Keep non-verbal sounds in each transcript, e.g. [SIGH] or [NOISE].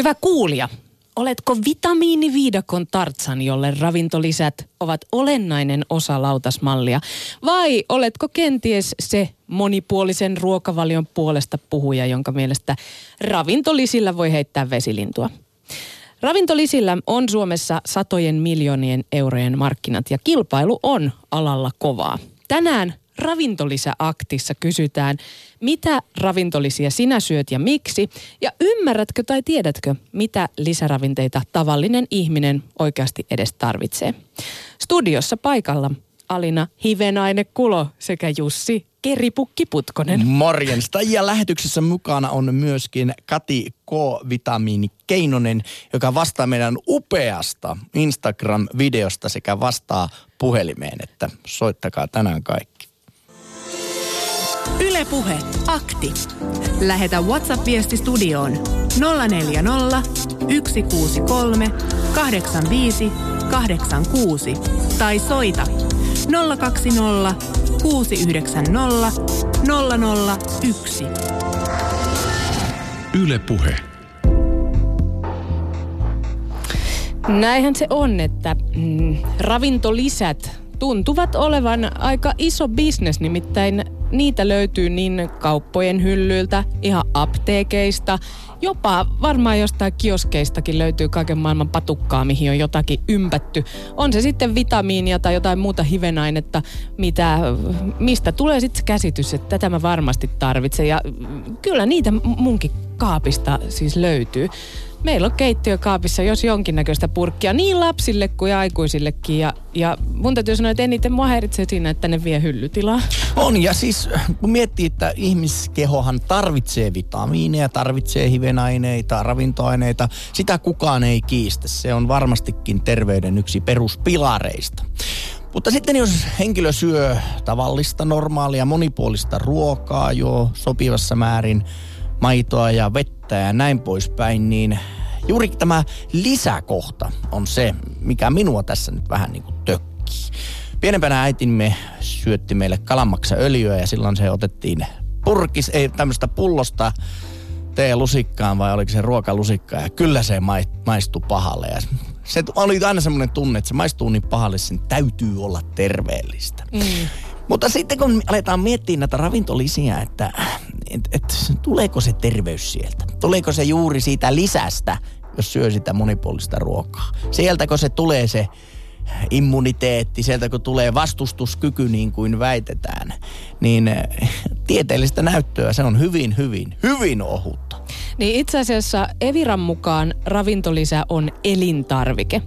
Hyvä kuulija, oletko vitamiiniviidakon tartsan, jolle ravintolisät ovat olennainen osa lautasmallia? Vai oletko kenties se monipuolisen ruokavalion puolesta puhuja, jonka mielestä ravintolisillä voi heittää vesilintua? Ravintolisillä on Suomessa satojen miljoonien eurojen markkinat ja kilpailu on alalla kovaa. Tänään ravintolisäaktissa kysytään, mitä ravintolisia sinä syöt ja miksi, ja ymmärrätkö tai tiedätkö, mitä lisäravinteita tavallinen ihminen oikeasti edes tarvitsee. Studiossa paikalla Alina Hivenaine Kulo sekä Jussi Keripukki Putkonen. Morjesta. Ja lähetyksessä mukana on myöskin Kati K-vitamiini Keinonen, joka vastaa meidän upeasta Instagram-videosta sekä vastaa puhelimeen, että soittakaa tänään kaikki. Ylepuhe akti. Lähetä WhatsApp-viesti studioon 040 163 85 86 tai soita 020 690 001. Yle Puhe. Näinhän se on, että mm, ravintolisät tuntuvat olevan aika iso bisnes, nimittäin niitä löytyy niin kauppojen hyllyiltä, ihan apteekeista, jopa varmaan jostain kioskeistakin löytyy kaiken maailman patukkaa, mihin on jotakin ympätty. On se sitten vitamiinia tai jotain muuta hivenainetta, mitä, mistä tulee sitten käsitys, että tätä mä varmasti tarvitsen. Ja kyllä niitä munkin kaapista siis löytyy meillä on keittiökaapissa jos jonkinnäköistä purkkia niin lapsille kuin aikuisillekin. Ja, ja mun täytyy sanoa, että eniten mua häiritsee siinä, että ne vie hyllytilaa. On ja siis kun miettii, että ihmiskehohan tarvitsee vitamiineja, tarvitsee hivenaineita, ravintoaineita, sitä kukaan ei kiistä. Se on varmastikin terveyden yksi peruspilareista. Mutta sitten jos henkilö syö tavallista, normaalia, monipuolista ruokaa jo sopivassa määrin, maitoa ja vettä ja näin poispäin, niin juuri tämä lisäkohta on se, mikä minua tässä nyt vähän niin kuin tökkii. Pienempänä äitimme syötti meille kalamaksa öljyä ja silloin se otettiin purkis, ei tämmöistä pullosta tee-lusikkaan vai oliko se ruokalusikka ja kyllä se maistuu pahalle. Ja se oli aina semmoinen tunne, että se maistuu niin pahalle, sen täytyy olla terveellistä. Mm. Mutta sitten kun aletaan miettiä näitä ravintolisiä, että et, et, tuleeko se terveys sieltä? Tuleeko se juuri siitä lisästä, jos syö sitä monipuolista ruokaa? Sieltäkö se tulee se immuniteetti, sieltä kun tulee vastustuskyky niin kuin väitetään, niin eh, tieteellistä näyttöä se on hyvin, hyvin, hyvin ohutta. Niin itse asiassa Eviran mukaan ravintolisä on elintarvike.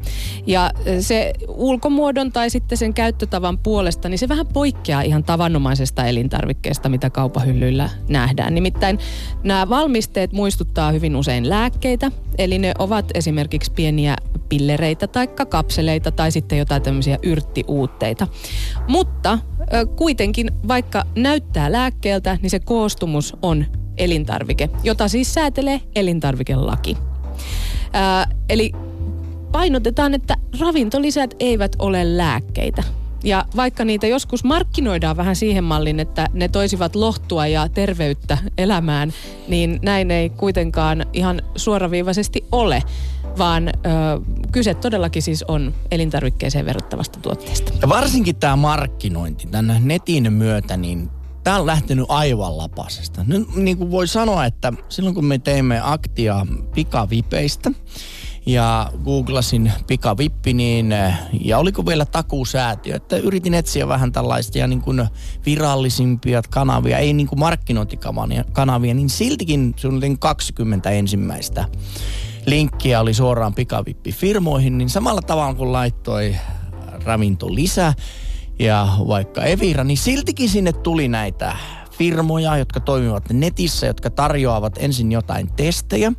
Ja se ulkomuodon tai sitten sen käyttötavan puolesta, niin se vähän poikkeaa ihan tavanomaisesta elintarvikkeesta, mitä kaupahyllyillä nähdään. Nimittäin nämä valmisteet muistuttaa hyvin usein lääkkeitä, eli ne ovat esimerkiksi pieniä pillereitä tai kapseleita tai sitten jotain tämmöisiä yrttiuutteita. Mutta kuitenkin, vaikka näyttää lääkkeeltä, niin se koostumus on elintarvike, jota siis säätelee elintarvikelaki. Ää, eli painotetaan, että ravintolisät eivät ole lääkkeitä. Ja vaikka niitä joskus markkinoidaan vähän siihen mallin, että ne toisivat lohtua ja terveyttä elämään, niin näin ei kuitenkaan ihan suoraviivaisesti ole vaan ö, kyse todellakin siis on elintarvikkeeseen verrattavasta tuotteesta. Ja varsinkin tämä markkinointi tämän netin myötä, niin Tämä on lähtenyt aivan lapasesta. Nyt niin kuin voi sanoa, että silloin kun me teimme aktia pikavipeistä, ja googlasin pikavippi, niin, ja oliko vielä takuusäätiö, että yritin etsiä vähän tällaisia niin kuin virallisimpia kanavia, ei niin kuin markkinointikanavia, niin siltikin suunnilleen 20 ensimmäistä linkkiä oli suoraan pikavippifirmoihin, niin samalla tavalla kun laittoi ravinto lisää, ja vaikka Evira, niin siltikin sinne tuli näitä firmoja, jotka toimivat netissä, jotka tarjoavat ensin jotain testejä,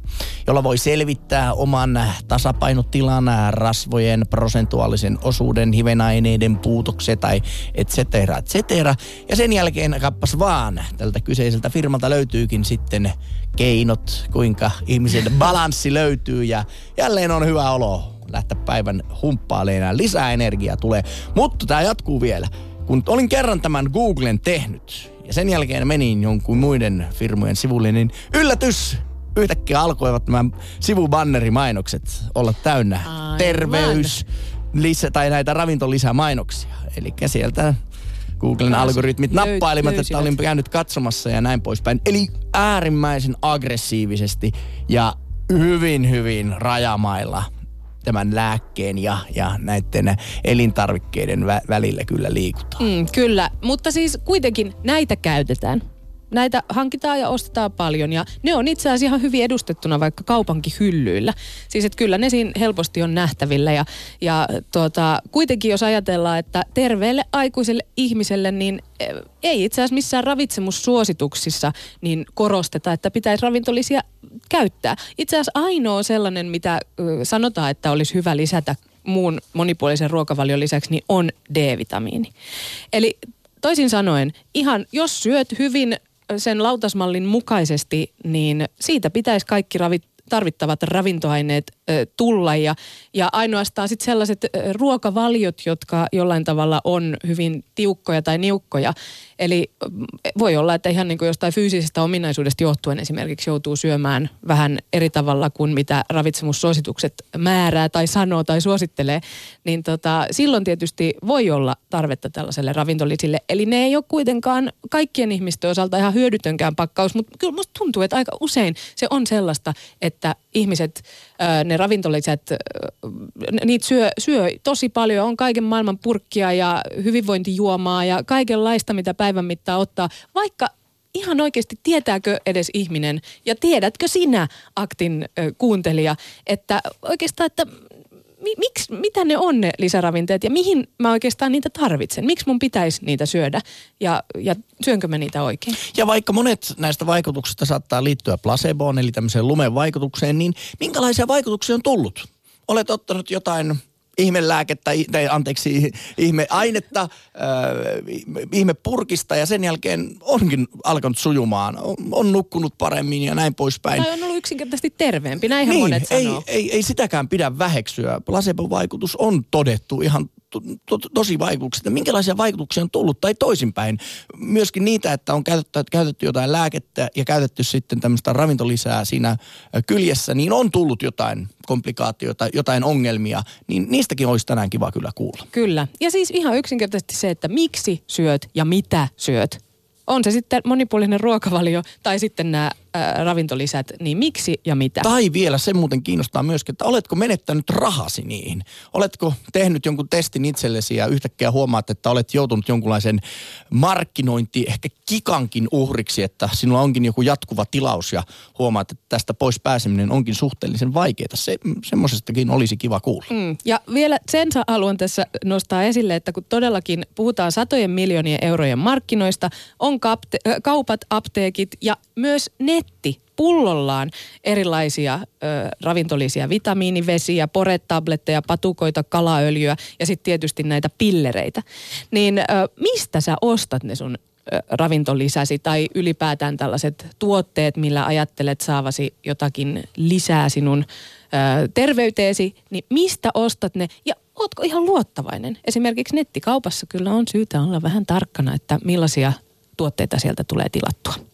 jolla voi selvittää oman tasapainotilan, rasvojen prosentuaalisen osuuden, hivenaineiden puutoksen tai et cetera, et cetera. Ja sen jälkeen kappas vaan, tältä kyseiseltä firmalta löytyykin sitten keinot, kuinka ihmisen balanssi löytyy ja jälleen on hyvä olo lähteä päivän humppailemaan. Lisää energiaa tulee. Mutta tämä jatkuu vielä. Kun olin kerran tämän Googlen tehnyt ja sen jälkeen menin jonkun muiden firmojen sivulle, niin yllätys! yhtäkkiä alkoivat nämä sivubannerimainokset olla täynnä Aivan. terveys, lisä, tai näitä ravintolisämainoksia. Eli sieltä Googlen Pääsi- algoritmit löy- nappailivat, että löysivät. olin käynyt katsomassa ja näin poispäin. Eli äärimmäisen aggressiivisesti ja hyvin, hyvin rajamailla tämän lääkkeen ja, ja näiden elintarvikkeiden vä- välillä kyllä liikutaan. Mm, kyllä, mutta siis kuitenkin näitä käytetään. Näitä hankitaan ja ostetaan paljon ja ne on itse asiassa ihan hyvin edustettuna vaikka kaupankin hyllyillä. Siis että kyllä ne siinä helposti on nähtävillä ja, ja tuota, kuitenkin jos ajatellaan, että terveelle aikuiselle ihmiselle niin eh, ei itse asiassa missään ravitsemussuosituksissa niin korosteta, että pitäisi ravintolisia käyttää. Itse asiassa ainoa sellainen, mitä sanotaan, että olisi hyvä lisätä muun monipuolisen ruokavalion lisäksi, niin on D-vitamiini. Eli toisin sanoen, ihan jos syöt hyvin sen lautasmallin mukaisesti, niin siitä pitäisi kaikki ravit, tarvittavat ravintoaineet tulla ja, ja ainoastaan sitten sellaiset ruokavaliot, jotka jollain tavalla on hyvin tiukkoja tai niukkoja. Eli voi olla, että ihan niin kuin jostain fyysisestä ominaisuudesta johtuen esimerkiksi joutuu syömään vähän eri tavalla kuin mitä ravitsemussuositukset määrää tai sanoo tai suosittelee, niin tota, silloin tietysti voi olla tarvetta tällaiselle ravintolisille. Eli ne ei ole kuitenkaan kaikkien ihmisten osalta ihan hyödytönkään pakkaus, mutta kyllä musta tuntuu, että aika usein se on sellaista, että ihmiset, ö, ne ravintolisät, niitä syö, syö tosi paljon, on kaiken maailman purkkia ja hyvinvointijuomaa ja kaikenlaista, mitä päivän mittaan ottaa, vaikka ihan oikeasti tietääkö edes ihminen ja tiedätkö sinä aktin kuuntelija, että oikeastaan, että mi, miksi, mitä ne on ne lisäravinteet ja mihin mä oikeastaan niitä tarvitsen? Miksi mun pitäisi niitä syödä ja, ja syönkö mä niitä oikein? Ja vaikka monet näistä vaikutuksista saattaa liittyä placeboon, eli tämmöiseen lumen vaikutukseen, niin minkälaisia vaikutuksia on tullut? Olet ottanut jotain ihmelääkettä, tai anteeksi, [LAUGHS] ihmeainetta, äh, ihmepurkista ja sen jälkeen onkin alkanut sujumaan. On, on nukkunut paremmin ja näin poispäin. Tai on ollut yksinkertaisesti terveempi, näinhän monet ei, sanoo. ei, ei sitäkään pidä väheksyä. Placebo-vaikutus on todettu ihan to, to, tosi vaikutukset. Minkälaisia vaikutuksia on tullut tai toisinpäin? Myöskin niitä, että on käytetty, käytetty jotain lääkettä ja käytetty sitten tämmöistä ravintolisää siinä ö, kyljessä, niin on tullut jotain komplikaatioita, jotain ongelmia, niin niistäkin olisi tänään kiva kyllä kuulla. Kyllä. Ja siis ihan yksinkertaisesti se, että miksi syöt ja mitä syöt. On se sitten monipuolinen ruokavalio tai sitten nämä ää, ravintolisät, niin miksi ja mitä? Tai vielä se muuten kiinnostaa myöskin, että oletko menettänyt rahasi niihin? Oletko tehnyt jonkun testin itsellesi ja yhtäkkiä huomaat, että olet joutunut jonkunlaisen markkinointi, ehkä kikankin uhriksi, että sinulla onkin joku jatkuva tilaus ja huomaat, että tästä pois pääseminen onkin suhteellisen vaikeaa. Se, semmoisestakin olisi kiva kuulla. Mm. Ja vielä sen haluan tässä nostaa esille, että kun todellakin puhutaan satojen miljoonien eurojen markkinoista, on kapte- äh, kaupat, apteekit ja myös netti pullollaan erilaisia ö, ravintolisia vitamiinivesiä, poretabletteja, patukoita, kalaöljyä ja sitten tietysti näitä pillereitä. Niin ö, mistä sä ostat ne sun ö, ravintolisäsi tai ylipäätään tällaiset tuotteet, millä ajattelet saavasi jotakin lisää sinun ö, terveyteesi, niin mistä ostat ne ja ootko ihan luottavainen? Esimerkiksi nettikaupassa kyllä on syytä olla vähän tarkkana, että millaisia tuotteita sieltä tulee tilattua.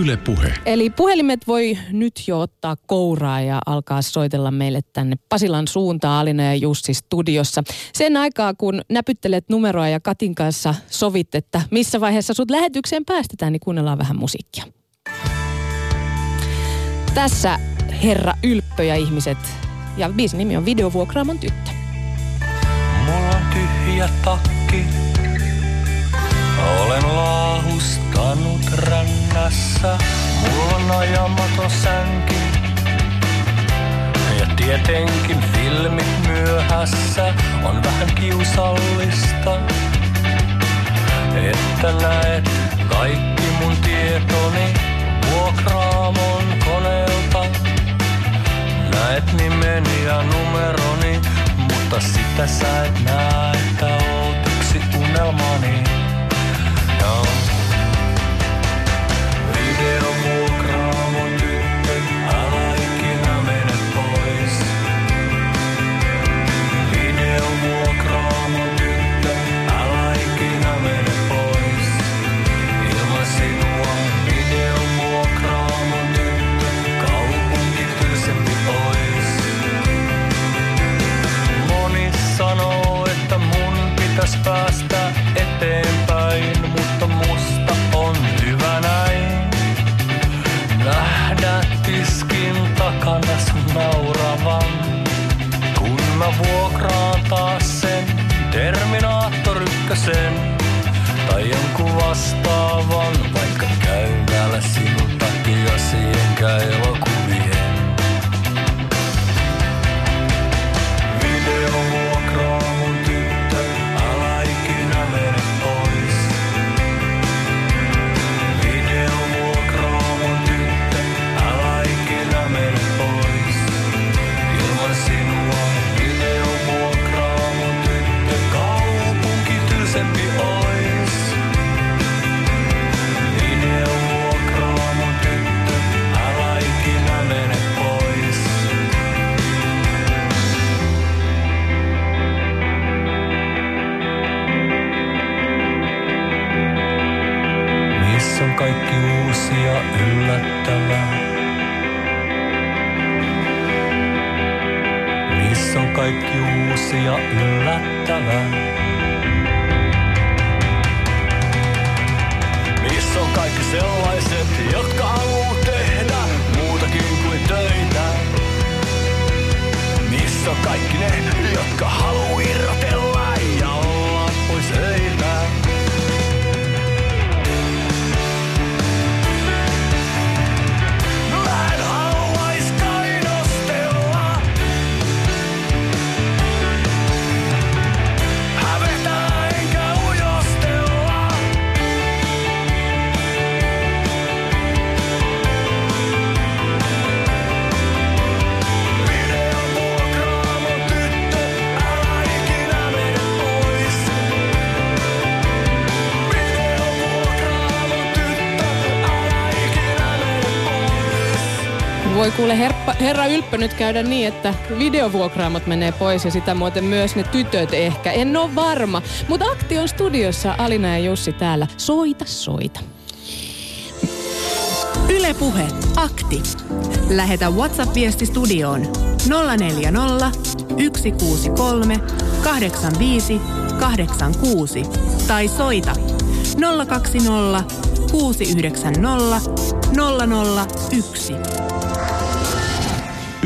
Yle Puhe. Eli puhelimet voi nyt jo ottaa kouraa ja alkaa soitella meille tänne Pasilan suuntaan Alina ja Jussi studiossa. Sen aikaa, kun näpyttelet numeroa ja Katin kanssa sovit, että missä vaiheessa sut lähetykseen päästetään, niin kuunnellaan vähän musiikkia. Tässä Herra Ylppö ja ihmiset. Ja biisin nimi on Videovuokraamon tyttö. Mulla on tyhjä takki. Olen laahustanut rannassa. Mulla on ajamaton sänki. Ja tietenkin filmit myöhässä on vähän kiusallista. Että näet kaikki mun tietoni vuokraamon koneelta. Näet nimeni ja numeroni, mutta sitä sä et näe, että oot yksi unelmani. päästä eteenpäin, mutta musta on hyvä näin. Nähdä tiskin takana sun nauravan, kun mä vuokraan taas sen Terminaattor ykkösen tai jonkun vastaavan, vaikka käyn täällä sinun takia siihen elo kuule herppa, herra Ylppö nyt käydä niin, että videovuokraamot menee pois ja sitä muuten myös ne tytöt ehkä. En ole varma. Mutta Akti on studiossa, Alina ja Jussi täällä. Soita, soita. Ylepuhe akti. Lähetä WhatsApp-viesti studioon 040 163 85 86 tai soita 020 690 001.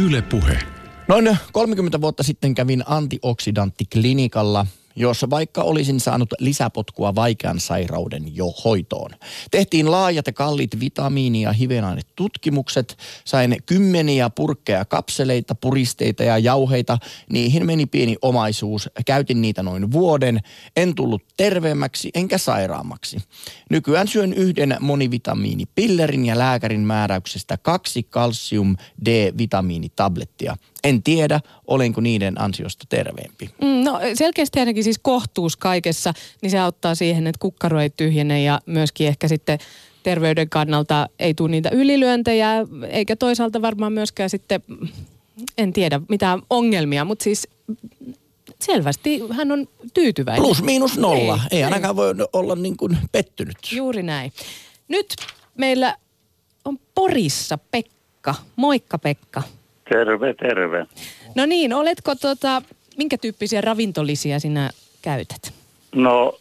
Yle Puhe. Noin 30 vuotta sitten kävin antioksidanttiklinikalla, jossa vaikka olisin saanut lisäpotkua vaikean sairauden jo hoitoon. Tehtiin laajat ja kalliit vitamiini- ja hivenainetutkimukset, sain kymmeniä purkkeja kapseleita, puristeita ja jauheita. Niihin meni pieni omaisuus, käytin niitä noin vuoden, en tullut terveemmäksi enkä sairaammaksi. Nykyään syön yhden monivitamiinipillerin ja lääkärin määräyksestä kaksi calcium D-vitamiinitablettia. En tiedä, olenko niiden ansiosta terveempi. Mm, no selkeästi ainakin siis kohtuus kaikessa, niin se auttaa siihen, että kukkaro ei tyhjene ja myöskin ehkä sitten terveyden kannalta ei tule niitä ylilyöntejä, eikä toisaalta varmaan myöskään sitten, en tiedä, mitään ongelmia, mutta siis selvästi hän on tyytyväinen. Plus miinus nolla. Ei, Ei, ei. ainakaan voi olla niin kuin pettynyt. Juuri näin. Nyt meillä on Porissa Pekka. Moikka Pekka. Terve, terve. No niin, oletko tota, minkä tyyppisiä ravintolisia sinä käytät? No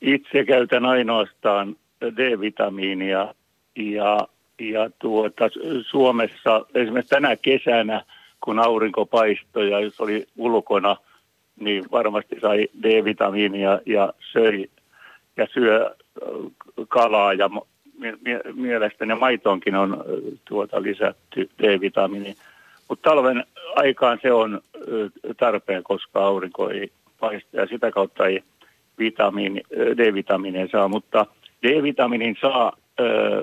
itse käytän ainoastaan D-vitamiinia ja, ja tuota, Suomessa esimerkiksi tänä kesänä, kun aurinko paistoi ja jos oli ulkona, niin varmasti sai D-vitamiinia ja söi ja syö ö, kalaa ja mielestäni maitoonkin on ö, tuota lisätty D-vitamiini. Mutta talven aikaan se on tarpeen, koska aurinko ei paista ja sitä kautta ei vitamiini, D-vitamiinia saa, mutta D-vitamiinin saa ö,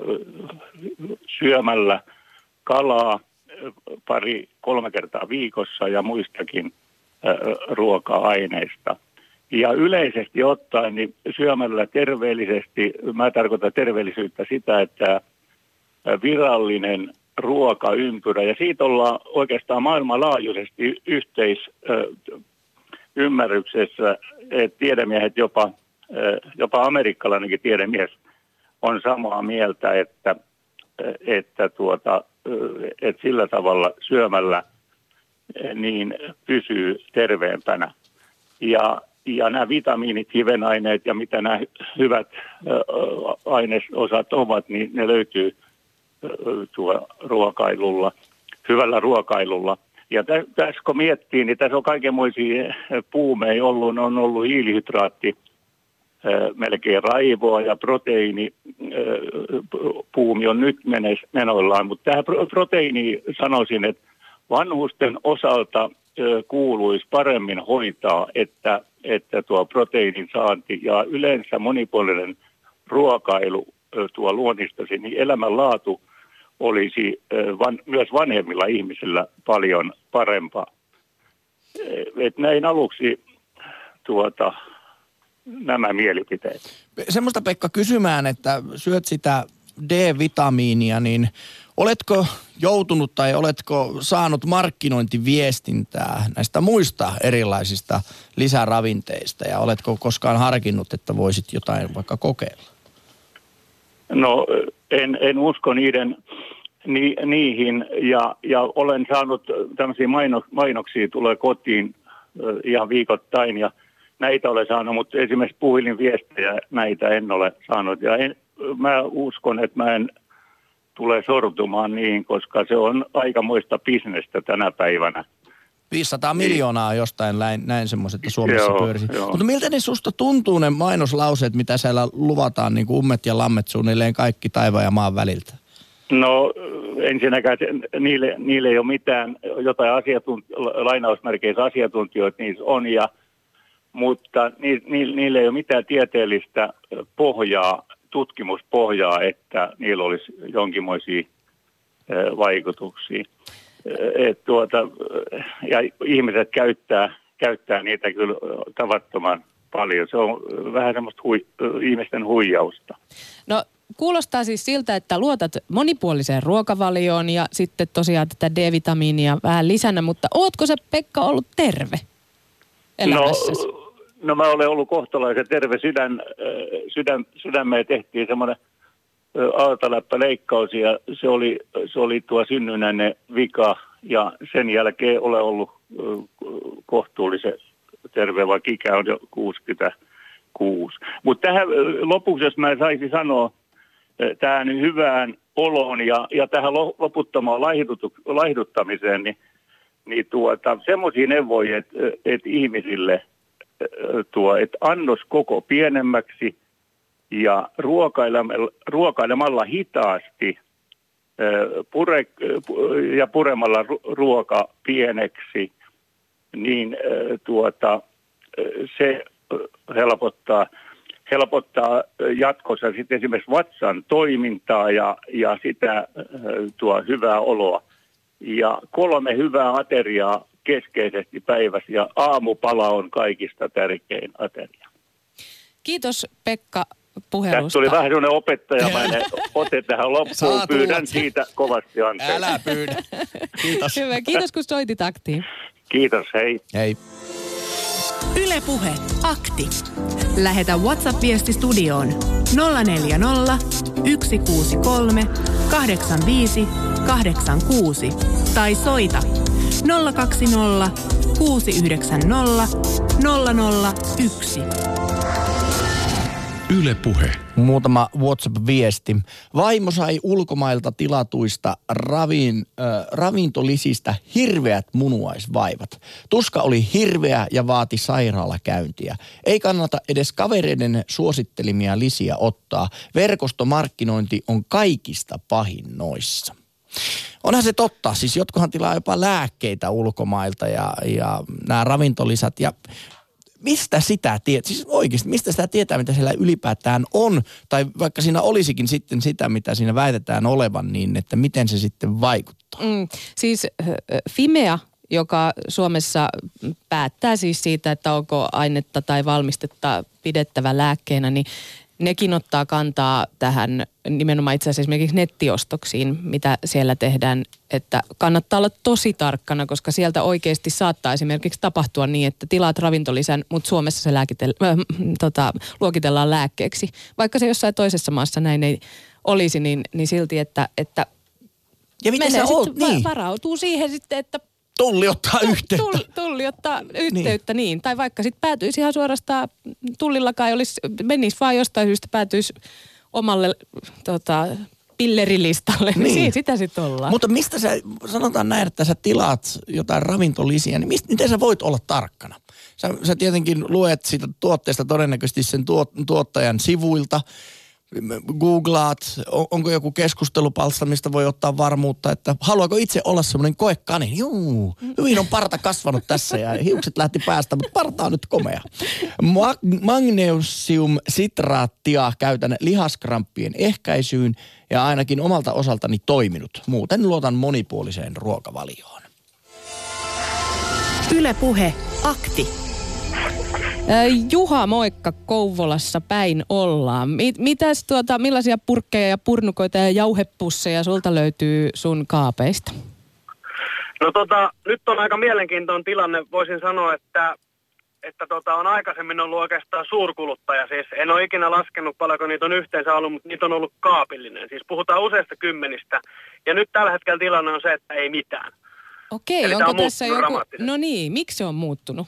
syömällä kalaa pari, kolme kertaa viikossa ja muistakin ö, ruoka-aineista. Ja yleisesti ottaen niin syömällä terveellisesti, mä tarkoitan terveellisyyttä sitä, että virallinen ruokaympyrä, ja siitä ollaan oikeastaan maailmanlaajuisesti yhteis ö, ymmärryksessä, että tiedemiehet jopa, jopa amerikkalainenkin tiedemies on samaa mieltä, että, että, tuota, että sillä tavalla syömällä niin pysyy terveempänä. Ja, ja nämä vitamiinit, hivenaineet ja mitä nämä hyvät ainesosat ovat, niin ne löytyy tuo ruokailulla, hyvällä ruokailulla. Ja tä, tässä kun miettii, niin tässä on kaikenmoisia puumeja ollut, on ollut hiilihydraatti, melkein raivoa ja proteiini ö, puumi on nyt menoillaan. Mutta tähän pro- proteiini sanoisin, että vanhusten osalta kuuluisi paremmin hoitaa, että, että tuo proteiinin saanti ja yleensä monipuolinen ruokailu tuo luonnistosi, niin elämänlaatu olisi van, myös vanhemmilla ihmisillä paljon parempaa. Et näin aluksi tuota, nämä mielipiteet. Semmoista Pekka kysymään, että syöt sitä D-vitamiinia, niin oletko joutunut tai oletko saanut markkinointiviestintää näistä muista erilaisista lisäravinteista ja oletko koskaan harkinnut, että voisit jotain vaikka kokeilla? No en, en usko niiden, ni, niihin ja, ja olen saanut tämmöisiä maino, mainoksia tulee kotiin ihan viikoittain ja näitä olen saanut, mutta esimerkiksi puhelinviestejä näitä en ole saanut ja en, mä uskon, että mä en tule sortumaan niihin, koska se on aikamoista bisnestä tänä päivänä. 500 miljoonaa jostain näin, näin semmoiset, että Suomessa Joo, pyörisi. joo. Mutta miltä ne susta tuntuu ne mainoslauseet, mitä siellä luvataan, niin kuin ummet ja lammet suunnilleen kaikki taivaan ja maan väliltä? No ensinnäkään niille, niille ei ole mitään, jotain asiantunt- lainausmerkeissä asiantuntijoita niissä on, ja, mutta ni, ni, niille ei ole mitään tieteellistä pohjaa, tutkimuspohjaa, että niillä olisi jonkinmoisia eh, vaikutuksia. Et tuota, ja ihmiset käyttää, käyttää niitä kyllä tavattoman paljon. Se on vähän semmoista hui, ihmisten huijausta. No kuulostaa siis siltä, että luotat monipuoliseen ruokavalioon ja sitten tosiaan tätä D-vitamiinia vähän lisänä, mutta ootko se Pekka ollut terve elämässäsi? No, no mä olen ollut kohtalaisen terve sydän, sydän, sydämeen tehtiin semmoinen aaltaläppäleikkaus ja se oli, se oli tuo synnynnäinen vika ja sen jälkeen olen ollut kohtuullisen terve, vaikka ikä on jo 66. Mutta tähän äh, lopuksi, jos mä saisin sanoa, äh, tähän hyvään oloon ja, ja tähän lo- loputtomaan laihduttamiseen, niin niin tuota, semmoisia neuvoja, että et ihmisille tuo, että annos koko pienemmäksi ja ruokailemalla, ruokailemalla hitaasti pure, pu- ja puremalla ru- ruoka pieneksi, niin tuota, se helpottaa, helpottaa jatkossa sitten esimerkiksi vatsan toimintaa ja, ja sitä tuo hyvää oloa ja kolme hyvää ateriaa keskeisesti päivässä ja aamupala on kaikista tärkein ateria. Kiitos Pekka Tässä puhelusta. tuli vähän sellainen opettajamainen [LAUGHS] ote tähän loppuun. Saa Pyydän tulla. siitä kovasti anteeksi. Älä pyydä. Kiitos. [LAUGHS] Hyvä, kiitos kun soitit aktiin. Kiitos, hei. Hei. Ylepuhe akti. Lähetä WhatsApp-viesti studioon 040 163 85 86 tai soita 020 690 001. Yle Puhe. Muutama WhatsApp-viesti. Vaimo sai ulkomailta tilatuista ravin, äh, ravintolisistä hirveät munuaisvaivat. Tuska oli hirveä ja vaati sairaalakäyntiä. Ei kannata edes kavereiden suosittelimia lisiä ottaa. Verkostomarkkinointi on kaikista pahin noissa. Onhan se totta, siis jotkohan tilaa jopa lääkkeitä ulkomailta ja, ja nämä ravintolisät ja mistä sitä tietää, siis oikeasti, mistä sitä tietää, mitä siellä ylipäätään on, tai vaikka siinä olisikin sitten sitä, mitä siinä väitetään olevan, niin että miten se sitten vaikuttaa. Mm, siis Fimea, joka Suomessa päättää siis siitä, että onko ainetta tai valmistetta pidettävä lääkkeenä, niin nekin ottaa kantaa tähän nimenomaan itse asiassa esimerkiksi nettiostoksiin, mitä siellä tehdään, että kannattaa olla tosi tarkkana, koska sieltä oikeasti saattaa esimerkiksi tapahtua niin, että tilaat ravintolisän, mutta Suomessa se lääkitel- äh, tota, luokitellaan lääkkeeksi. Vaikka se jossain toisessa maassa näin ei olisi, niin, niin silti, että, että Ja miten menee sä oot, niin, va- varautuu siihen sitten, että tulli ottaa yhteyttä. tulli, tulli ottaa yhteyttä niin. niin. Tai vaikka sitten päätyisi ihan suorastaan, tullillakaan ei olisi, menisi vaan jostain syystä päätyisi omalle tota, pillerilistalle, niin, Niin. niin. sitä sitten ollaan. Mutta mistä sä, sanotaan näin, että sä tilaat jotain ravintolisia, niin mistä, miten sä voit olla tarkkana? Sä, sä tietenkin luet siitä tuotteesta todennäköisesti sen tuot, tuottajan sivuilta, googlaat, on, onko joku keskustelupalsta, mistä voi ottaa varmuutta, että haluaako itse olla semmoinen koekani? Juu, hyvin on parta kasvanut tässä ja hiukset lähti päästä, mutta parta on nyt komea. Ma- magnesiumsitraattia käytän lihaskramppien ehkäisyyn ja ainakin omalta osaltani toiminut. Muuten luotan monipuoliseen ruokavalioon. Ylepuhe akti. Juha, moikka Kouvolassa päin ollaan. Mit, mitäs tuota, millaisia purkkeja ja purnukoita ja jauhepusseja sulta löytyy sun kaapeista? No tota, nyt on aika mielenkiintoinen tilanne. Voisin sanoa, että, että tota, on aikaisemmin ollut oikeastaan suurkuluttaja. Siis en ole ikinä laskenut paljonko niitä on yhteensä ollut, mutta niitä on ollut kaapillinen. Siis puhutaan useista kymmenistä. Ja nyt tällä hetkellä tilanne on se, että ei mitään. Okei, Eli onko on tässä joku... No niin, miksi se on muuttunut?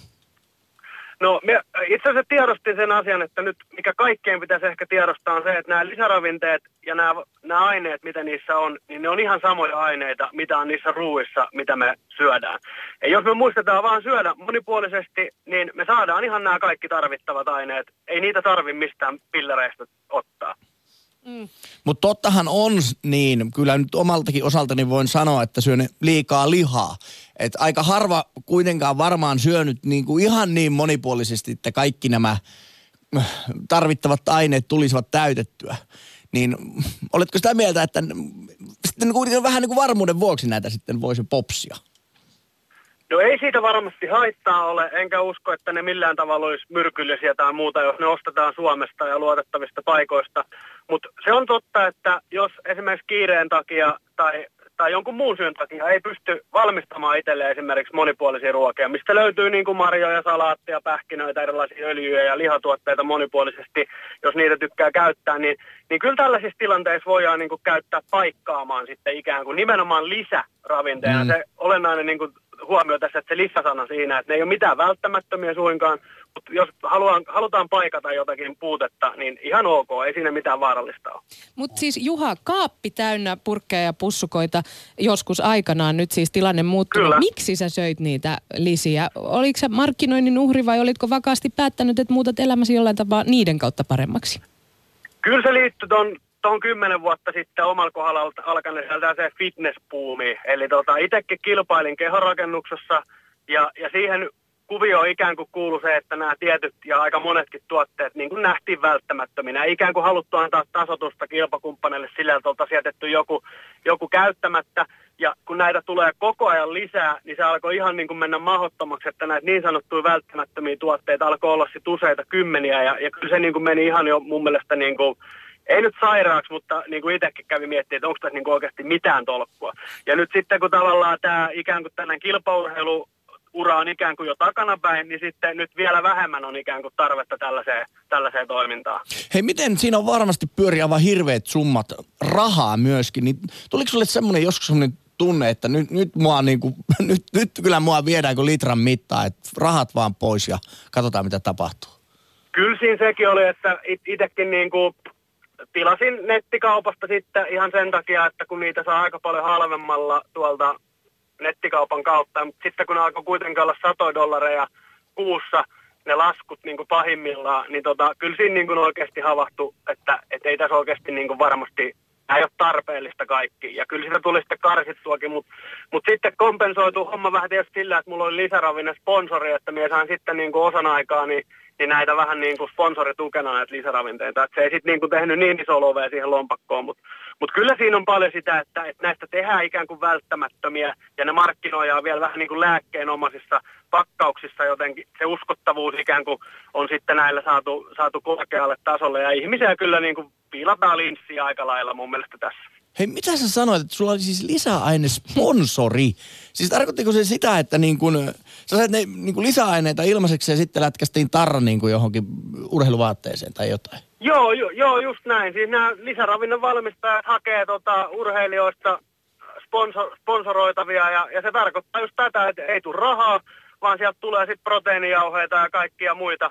No me itse asiassa tiedostin sen asian, että nyt mikä kaikkein pitäisi ehkä tiedostaa on se, että nämä lisäravinteet ja nämä, nämä aineet, mitä niissä on, niin ne on ihan samoja aineita, mitä on niissä ruuissa, mitä me syödään. Ja jos me muistetaan vaan syödä monipuolisesti, niin me saadaan ihan nämä kaikki tarvittavat aineet. Ei niitä tarvi mistään pillereistä ottaa. Mutta tottahan on niin, kyllä nyt omaltakin osaltani voin sanoa, että syön liikaa lihaa. Et aika harva kuitenkaan varmaan syönyt niin kuin ihan niin monipuolisesti, että kaikki nämä äh, tarvittavat aineet tulisivat täytettyä. Niin [LAUGHS] oletko sitä mieltä, että sitten kuitenkin vähän niin kuin varmuuden vuoksi näitä sitten voisi popsia? No ei siitä varmasti haittaa ole, enkä usko, että ne millään tavalla olisi myrkyllisiä tai muuta, jos ne ostetaan Suomesta ja luotettavista paikoista. Mutta se on totta, että jos esimerkiksi kiireen takia tai, tai jonkun muun syyn takia ei pysty valmistamaan itselleen esimerkiksi monipuolisia ruokia, mistä löytyy niin kuin marjoja, salaattia, pähkinöitä, erilaisia öljyjä ja lihatuotteita monipuolisesti, jos niitä tykkää käyttää, niin, niin kyllä tällaisissa tilanteissa voidaan niin kuin käyttää paikkaamaan sitten ikään kuin nimenomaan lisäravinteena. Mm. Se olennainen niin kuin huomio tässä, että se lisäsana siinä, että ne ei ole mitään välttämättömiä suinkaan, jos haluan, halutaan paikata jotakin puutetta, niin ihan ok, ei siinä mitään vaarallista ole. Mutta siis Juha, kaappi täynnä purkkeja ja pussukoita joskus aikanaan nyt siis tilanne muuttunut. Kyllä. Miksi sä söit niitä lisiä? Oliko sä markkinoinnin uhri vai olitko vakaasti päättänyt, että muutat elämäsi jollain tapaa niiden kautta paremmaksi? Kyllä se liittyy tuon tuohon kymmenen vuotta sitten omalla kohdalla al- alkaneeseen tällaiseen fitnesspuumiin. Eli tota, itsekin kilpailin kehorakennuksessa ja, ja siihen kuvioon ikään kuin kuului se, että nämä tietyt ja aika monetkin tuotteet niin kuin nähtiin välttämättöminä. Ikään kuin haluttu antaa tasotusta kilpakumppaneille sillä, että oltaisiin jätetty joku, joku käyttämättä. Ja kun näitä tulee koko ajan lisää, niin se alkoi ihan niin kuin mennä mahdottomaksi, että näitä niin sanottuja välttämättömiä tuotteita alkoi olla sitten useita kymmeniä. Ja, ja kyllä se niin kuin meni ihan jo mun mielestä niin kuin, ei nyt sairaaksi, mutta niin kuin itsekin kävi miettimään, että onko tässä niin kuin oikeasti mitään tolkkua. Ja nyt sitten kun tavallaan tämä ikään kuin tällainen kilpaurheilu ura on ikään kuin jo takanapäin, niin sitten nyt vielä vähemmän on ikään kuin tarvetta tällaiseen, tällaiseen toimintaan. Hei, miten siinä on varmasti pyöri aivan hirveät summat rahaa myöskin, niin tuliko sulle semmoinen joskus semmoinen tunne, että nyt, nyt, mua niinku, [LAUGHS] nyt, nyt kyllä mua viedään kuin litran mittaa, että rahat vaan pois ja katsotaan mitä tapahtuu. Kyllä siinä sekin oli, että it- itsekin niin kuin tilasin nettikaupasta sitten ihan sen takia, että kun niitä saa aika paljon halvemmalla tuolta nettikaupan kautta, mutta sitten kun alkoi kuitenkin olla satoja dollareja kuussa ne laskut niin kuin pahimmillaan, niin tota, kyllä siinä niin kuin oikeasti havahtu, että, että ei tässä oikeasti niin kuin varmasti ei ole tarpeellista kaikki. Ja kyllä sitä tuli sitten karsittuakin, mutta mut sitten kompensoitu homma vähän tietysti sillä, että mulla oli lisäravinen sponsori, että minä sain sitten niin kuin osan aikaa niin, niin näitä vähän niin kuin sponsoritukena näitä lisäravinteita. Että se ei sitten niin kuin tehnyt niin iso lovea siihen lompakkoon, mutta mut kyllä siinä on paljon sitä, että, että näistä tehdään ikään kuin välttämättömiä ja ne markkinoidaan vielä vähän niin kuin lääkkeenomaisissa pakkauksissa jotenkin. Se uskottavuus ikään kuin on sitten näillä saatu, saatu korkealle tasolle ja ihmisiä kyllä niin kuin piilataan linssiä aika lailla mun mielestä tässä. Hei, mitä sä sanoit, että sulla oli siis lisäainesponsori? Siis tarkoittiko se sitä, että niin kun, sä sait ne niin kun lisäaineita ilmaiseksi ja sitten lätkästiin tarra niin johonkin urheiluvaatteeseen tai jotain? Joo, jo, joo, just näin. Siis nämä lisäravinnon valmistajat hakee tota, urheilijoista sponsor, sponsoroitavia ja, ja se tarkoittaa just tätä, että ei tule rahaa, vaan sieltä tulee sitten proteiinijauheita ja kaikkia muita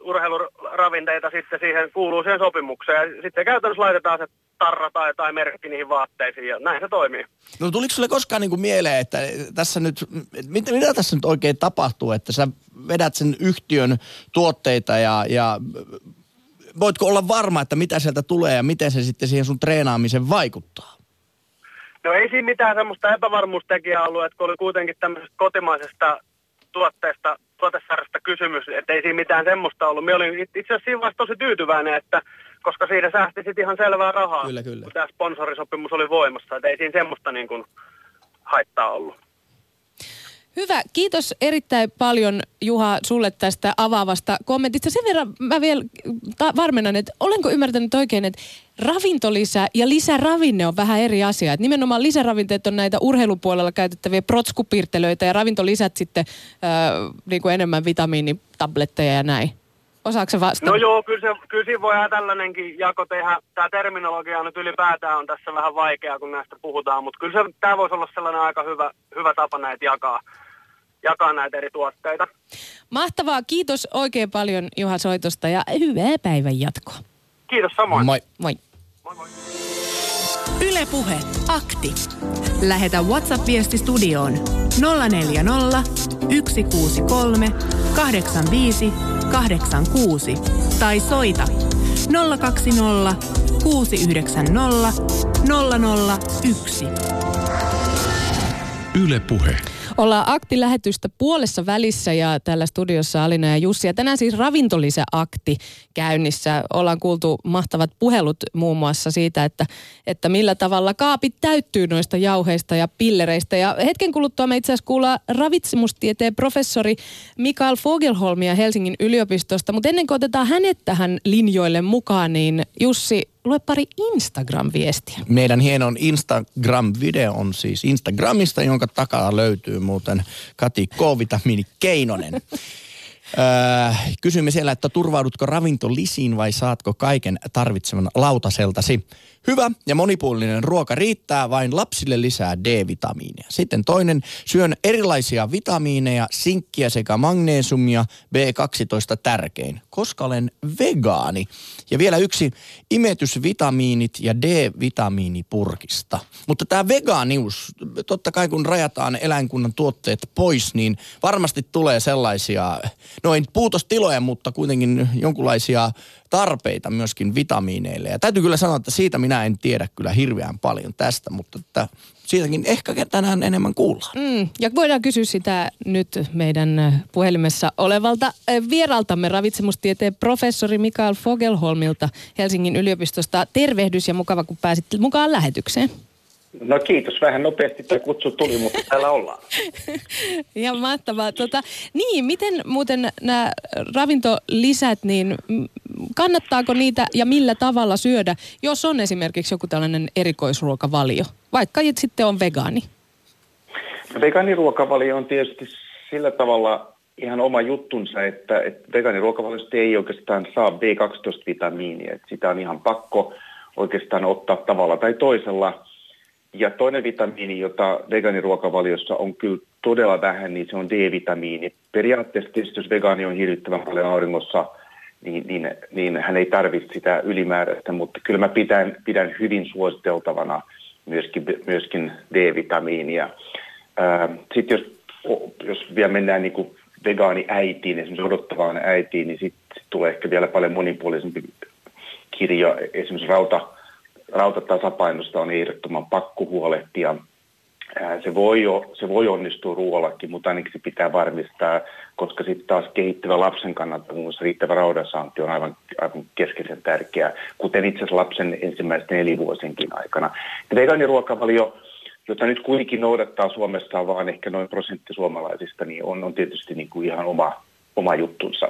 urheiluravinteita sitten siihen kuuluu siihen sopimukseen. Ja sitten käytännössä laitetaan se tarra tai, tai merkki niihin vaatteisiin ja näin se toimii. No tuliko sulle koskaan niin kuin mieleen, että tässä nyt, mitä, mitä tässä nyt oikein tapahtuu, että sä vedät sen yhtiön tuotteita ja, ja voitko olla varma, että mitä sieltä tulee ja miten se sitten siihen sun treenaamiseen vaikuttaa? No ei siinä mitään semmoista epävarmuustekijää ollut, että kun oli kuitenkin tämmöisestä kotimaisesta tuotteesta, tuotesarjasta kysymys, että ei siinä mitään semmoista ollut. Minä olin itse asiassa siinä vaiheessa tosi tyytyväinen, että koska siinä säästi sitten ihan selvää rahaa, Kyllä, kyllä. kun tämä sponsorisopimus oli voimassa, että ei siinä semmoista niin kuin haittaa ollut. Hyvä. Kiitos erittäin paljon Juha sulle tästä avaavasta kommentista. Sen verran mä vielä ta- varmennan, että olenko ymmärtänyt oikein, että ravintolisä ja lisäravinne on vähän eri asia. Että nimenomaan lisäravinteet on näitä urheilupuolella käytettäviä protskupirtelöitä ja ravintolisät sitten äh, niin kuin enemmän vitamiinitabletteja ja näin. Osaatko vastata? No joo, kyllä, se, kyllä siinä voidaan tällainenkin jako tehdä. Tämä terminologia nyt ylipäätään on tässä vähän vaikea, kun näistä puhutaan, mutta kyllä se, tämä voisi olla sellainen aika hyvä, hyvä tapa näitä jakaa, jakaa näitä eri tuotteita. Mahtavaa. Kiitos oikein paljon Juha soitosta ja hyvää päivän jatkoa. Kiitos samoin. Moi. Moi. moi, moi. Ylepuhe akti. Lähetä WhatsApp-viesti studioon 040 163 85 86 tai soita 020 690 001. Yle Puhe. Ollaan aktilähetystä puolessa välissä ja täällä studiossa Alina ja Jussi. Ja tänään siis ravintolisäakti käynnissä. Ollaan kuultu mahtavat puhelut muun muassa siitä, että, että millä tavalla kaapit täyttyy noista jauheista ja pillereistä. Ja hetken kuluttua me itse asiassa kuullaan ravitsemustieteen professori Mikael Fogelholmia Helsingin yliopistosta. Mutta ennen kuin otetaan hänet tähän linjoille mukaan, niin Jussi, lue pari Instagram-viestiä. Meidän hienon Instagram-video on siis Instagramista, jonka takaa löytyy muuten Kati K-vitamiini Keinonen. Öö, [LAUGHS] kysymme siellä, että turvaudutko ravintolisiin vai saatko kaiken tarvitsevan lautaseltasi? Hyvä ja monipuolinen ruoka riittää, vain lapsille lisää D-vitamiinia. Sitten toinen, syön erilaisia vitamiineja, sinkkiä sekä magneesumia, B12 tärkein, koska olen vegaani. Ja vielä yksi, imetysvitamiinit ja D-vitamiinipurkista. Mutta tämä vegaanius, totta kai kun rajataan eläinkunnan tuotteet pois, niin varmasti tulee sellaisia, no ei puutostiloja, mutta kuitenkin jonkunlaisia tarpeita myöskin vitamiineille. Ja täytyy kyllä sanoa, että siitä minä en tiedä kyllä hirveän paljon tästä, mutta että siitäkin ehkä tänään enemmän kuullaan. Mm, ja voidaan kysyä sitä nyt meidän puhelimessa olevalta äh, vieraltamme ravitsemustieteen professori Mikael Fogelholmilta Helsingin yliopistosta. Tervehdys ja mukava, kun pääsit mukaan lähetykseen. No kiitos, vähän nopeasti tämä kutsu tuli, mutta täällä ollaan. [LAUGHS] Ihan mahtavaa. Tota, niin, miten muuten nämä ravintolisät, niin kannattaako niitä ja millä tavalla syödä, jos on esimerkiksi joku tällainen erikoisruokavalio, vaikka sitten on vegaani? No, vegaaniruokavalio on tietysti sillä tavalla ihan oma juttunsa, että, että vegaaniruokavaliosta ei oikeastaan saa B12-vitamiinia, että sitä on ihan pakko oikeastaan ottaa tavalla tai toisella – ja toinen vitamiini, jota vegaaniruokavaliossa on kyllä todella vähän, niin se on D-vitamiini. Periaatteessa tietysti, jos vegaani on hirvittävän paljon auringossa, niin, niin, niin hän ei tarvitse sitä ylimääräistä, mutta kyllä mä pidän, pidän hyvin suositeltavana myöskin, myöskin D-vitamiinia. Sitten jos, jos vielä mennään niin kuin vegaani-äitiin, esimerkiksi odottavaan äitiin, niin sitten sit tulee ehkä vielä paljon monipuolisempi kirja, esimerkiksi rauta, rautatasapainosta on ehdottoman pakko huolehtia. Se voi, jo, se voi onnistua ruoallakin, mutta ainakin se pitää varmistaa, koska sitten taas kehittyvä lapsen kannalta muun muassa riittävä raudansaanti on aivan, aivan keskeisen tärkeää, kuten itse asiassa lapsen ensimmäisten nelivuosinkin aikana. Vegaaniruokavalio, jota nyt kuitenkin noudattaa Suomessa vaan ehkä noin prosentti suomalaisista, niin on, on tietysti niin kuin ihan oma, oma juttunsa.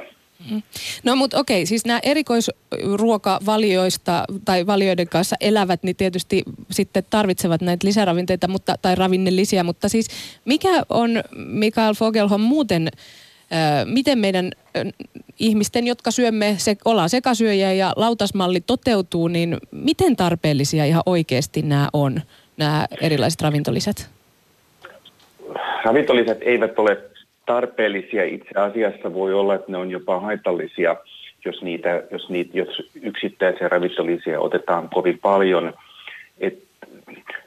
No mutta okei, siis nämä erikoisruokavalioista tai valioiden kanssa elävät, niin tietysti sitten tarvitsevat näitä lisäravinteita mutta, tai ravinnelisiä, mutta siis mikä on Mikael Fogelholm muuten, äh, miten meidän äh, ihmisten, jotka syömme, se, ollaan sekasyöjä ja lautasmalli toteutuu, niin miten tarpeellisia ihan oikeasti nämä on, nämä erilaiset ravintolisät? Ravintolisät eivät ole tarpeellisia. Itse asiassa voi olla, että ne on jopa haitallisia, jos, niitä, jos, niitä, jos yksittäisiä ravintolisia otetaan kovin paljon. Et,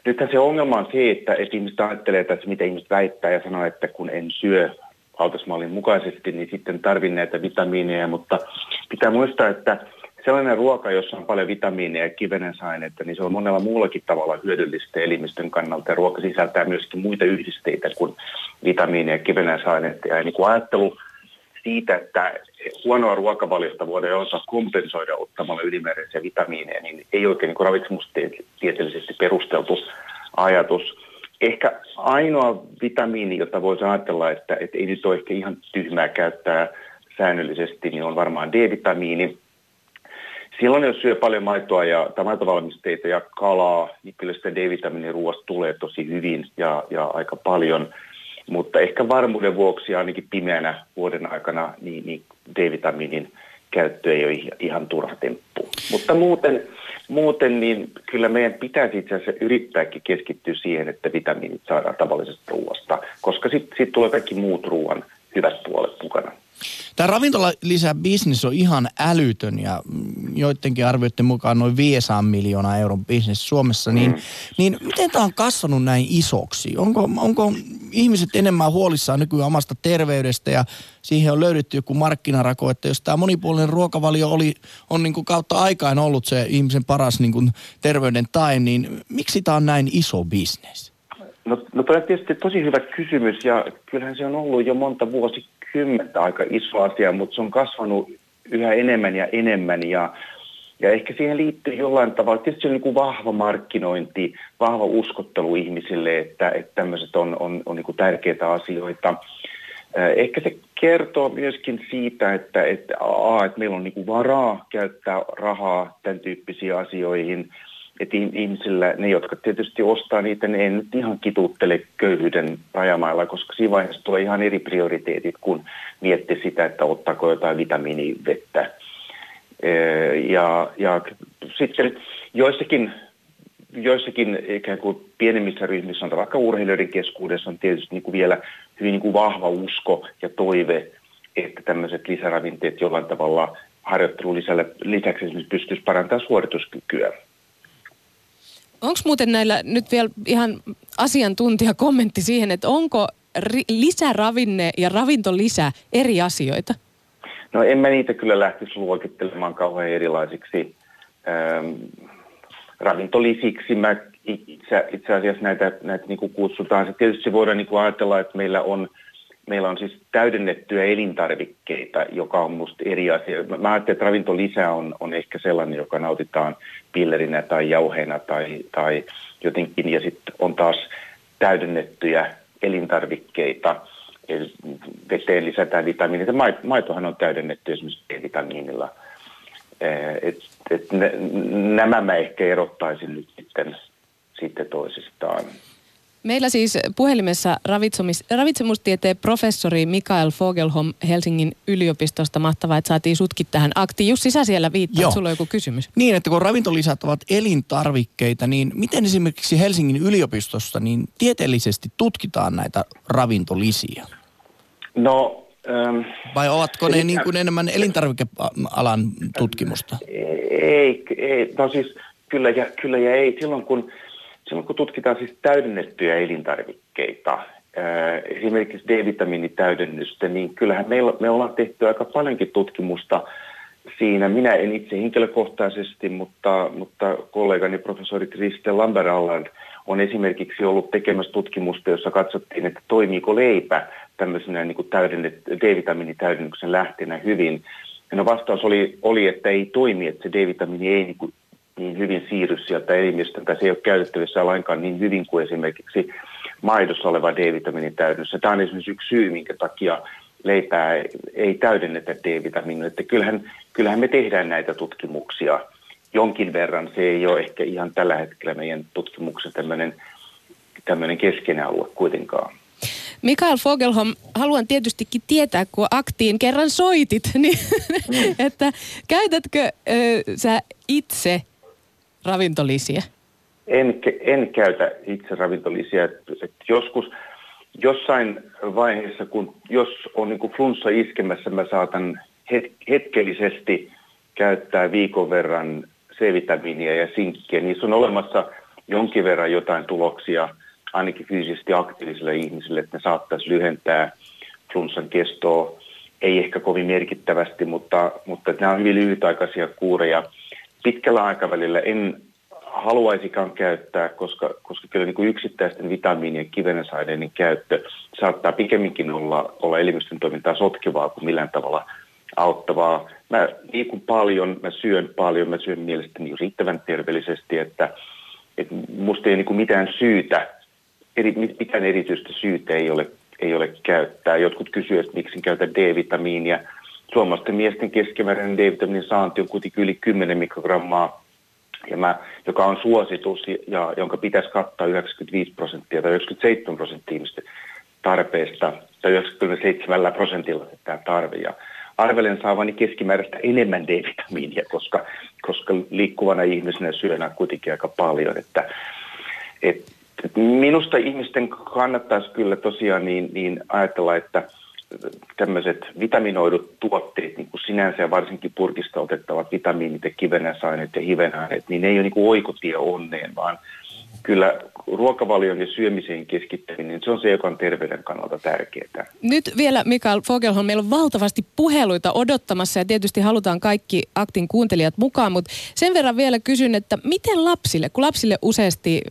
nythän se ongelma on se, että, että ihmiset ajattelee tässä, mitä ihmiset väittää ja sanoo, että kun en syö autasmallin mukaisesti, niin sitten tarvin näitä vitamiineja, mutta pitää muistaa, että sellainen ruoka, jossa on paljon vitamiineja ja kivenensaineita, niin se on monella muullakin tavalla hyödyllistä elimistön kannalta. Ruoka sisältää myöskin muita yhdisteitä kuin vitamiineja ja kivenensaineita. Ja niin kuin ajattelu siitä, että huonoa ruokavaliota voidaan osaa kompensoida ottamalla ylimääräisiä vitamiineja, niin ei oikein niin ravitsemustieteellisesti perusteltu ajatus. Ehkä ainoa vitamiini, jota voisi ajatella, että, että ei nyt ole ehkä ihan tyhmää käyttää säännöllisesti, niin on varmaan D-vitamiini. Silloin jos syö paljon maitoa ja, maitovalmisteita ja kalaa, niin kyllä sitä D-vitamiiniruoasta tulee tosi hyvin ja, ja aika paljon. Mutta ehkä varmuuden vuoksi ainakin pimeänä vuoden aikana niin, niin D-vitamiinin käyttö ei ole ihan turha temppu. Mutta muuten, muuten niin kyllä meidän pitäisi itse asiassa yrittääkin keskittyä siihen, että vitamiinit saadaan tavallisesta ruoasta, koska sitten sit tulee kaikki muut ruoan hyvät puolet mukana. Tämä ravintola bisnes on ihan älytön ja joidenkin arvioiden mukaan noin 500 miljoonaa euron bisnes Suomessa. Niin, niin miten tämä on kasvanut näin isoksi? Onko, onko ihmiset enemmän huolissaan nykyään omasta terveydestä ja siihen on löydetty joku markkinarako, että jos tämä monipuolinen ruokavalio oli, on niin kuin kautta aikaan ollut se ihmisen paras niin kuin terveyden tae, niin miksi tämä on näin iso bisnes? No, no tietysti tosi hyvä kysymys ja kyllähän se on ollut jo monta vuosikymmentä aika iso asia, mutta se on kasvanut yhä enemmän ja enemmän ja, ja ehkä siihen liittyy jollain tavalla, tietysti niin kuin vahva markkinointi, vahva uskottelu ihmisille, että, että tämmöiset on, on, on niin kuin tärkeitä asioita. Ehkä se kertoo myöskin siitä, että, että, a, että meillä on niin kuin varaa käyttää rahaa tämän tyyppisiin asioihin – että ihmisillä, ne jotka tietysti ostaa niitä, ne ei nyt ihan kituuttele köyhyyden rajamailla, koska siinä vaiheessa tulee ihan eri prioriteetit, kun miettii sitä, että ottaako jotain vitamiinivettä. Ja, ja sitten joissakin, joissakin ikään kuin pienemmissä ryhmissä, on vaikka urheilijoiden keskuudessa, on tietysti niin kuin vielä hyvin niin kuin vahva usko ja toive, että tämmöiset lisäravinteet jollain tavalla harjoittelun lisäksi pystyisi parantamaan suorituskykyä. Onko muuten näillä nyt vielä ihan asiantuntijakommentti siihen, että onko ri- lisäravinne ja ravintolisä eri asioita? No en mä niitä kyllä lähtisi luokittelemaan kauhean erilaisiksi ähm, ravintolisiksi. Mä itse, itse asiassa näitä, näitä niin kuin kutsutaan. Se tietysti voidaan niin ajatella, että meillä on – meillä on siis täydennettyjä elintarvikkeita, joka on musta eri asia. Mä ajattelen, että ravintolisä on, on ehkä sellainen, joka nautitaan pillerinä tai jauheena tai, tai jotenkin. Ja sitten on taas täydennettyjä elintarvikkeita, eli veteen lisätään vitamiinit. Maitohan on täydennetty esimerkiksi D-vitamiinilla. Et, et nämä mä ehkä erottaisin nyt sitten, sitten toisistaan. Meillä siis puhelimessa ravitsemustieteen professori Mikael Fogelholm Helsingin yliopistosta. Mahtavaa, että saatiin sutkin tähän aktiin. Jussi, sä siellä viittaat, Joo. sulla on joku kysymys. Niin, että kun ravintolisät ovat elintarvikkeita, niin miten esimerkiksi Helsingin yliopistossa niin tieteellisesti tutkitaan näitä ravintolisiä? No, Ähm, Vai ovatko ne niin kuin enemmän elintarvikealan tutkimusta? Ei, ei, no siis kyllä ja, kyllä ja ei. Silloin kun silloin kun tutkitaan siis täydennettyjä elintarvikkeita, esimerkiksi D-vitamiinitäydennystä, niin kyllähän meillä, me ollaan tehty aika paljonkin tutkimusta siinä. Minä en itse henkilökohtaisesti, mutta, mutta kollegani professori Kriste Lamberalland on esimerkiksi ollut tekemässä tutkimusta, jossa katsottiin, että toimiiko leipä tämmöisenä niin kuin D-vitamiinitäydennyksen lähteenä hyvin. No vastaus oli, oli, että ei toimi, että se D-vitamiini ei niin kuin niin hyvin siirry sieltä elimistä, tai se ei ole käytettävissä lainkaan niin hyvin kuin esimerkiksi maidossa oleva D-vitamiinin täydennys. Tämä on esimerkiksi yksi syy, minkä takia leipää ei täydennetä D-vitamiinilla. Että kyllähän, kyllähän me tehdään näitä tutkimuksia jonkin verran. Se ei ole ehkä ihan tällä hetkellä meidän tutkimuksen tämmöinen, tämmöinen keskeinen alue kuitenkaan. Mikael Fogelholm, haluan tietystikin tietää, kun aktiin kerran soitit, [LAUGHS] niin mm. että käytätkö ö, sä itse ravintolisiä? En, en käytä itse ravintolisiä. Et, joskus jossain vaiheessa, kun jos on niin flunssa iskemässä, mä saatan het, hetkellisesti käyttää viikon verran C-vitamiinia ja sinkkiä. Niissä on olemassa jonkin verran jotain tuloksia ainakin fyysisesti aktiivisille ihmisille, että ne saattaisi lyhentää flunssan kestoa. Ei ehkä kovin merkittävästi, mutta, mutta nämä on hyvin lyhytaikaisia kuureja pitkällä aikavälillä en haluaisikaan käyttää, koska, koska kyllä niin kuin yksittäisten vitamiinien kivennesaineiden käyttö saattaa pikemminkin olla, olla elimistön toimintaa sotkevaa kuin millään tavalla auttavaa. Mä liikun paljon, mä syön paljon, mä syön mielestäni riittävän terveellisesti, että, että musta ei niin kuin mitään syytä eri, mitään erityistä syytä ei ole, ei ole käyttää. Jotkut kysyvät, miksi käytä D-vitamiinia. Suomalaisten miesten keskimääräinen D-vitamiinin saanti on kuitenkin yli 10 mikrogrammaa, ja mä, joka on suositus ja jonka pitäisi kattaa 95 prosenttia tai 97 prosenttia ihmisten tarpeesta, tai 97 prosentilla tämä tarve. Ja arvelen saavani keskimääräistä enemmän D-vitamiinia, koska, koska liikkuvana ihmisenä syön kuitenkin aika paljon. Että, et, et minusta ihmisten kannattaisi kyllä tosiaan niin, niin ajatella, että tämmöiset vitaminoidut tuotteet, niin kuin sinänsä ja varsinkin purkista otettavat vitamiinit ja kivenäisaineet ja hivenaineet, niin ne ei ole niin kuin oikotie onneen, vaan kyllä ruokavalion ja syömiseen keskittäminen, niin se on se, joka on terveyden kannalta tärkeää. Nyt vielä Mikael Fogelholm, meillä on valtavasti puheluita odottamassa ja tietysti halutaan kaikki aktin kuuntelijat mukaan, mutta sen verran vielä kysyn, että miten lapsille, kun lapsille useasti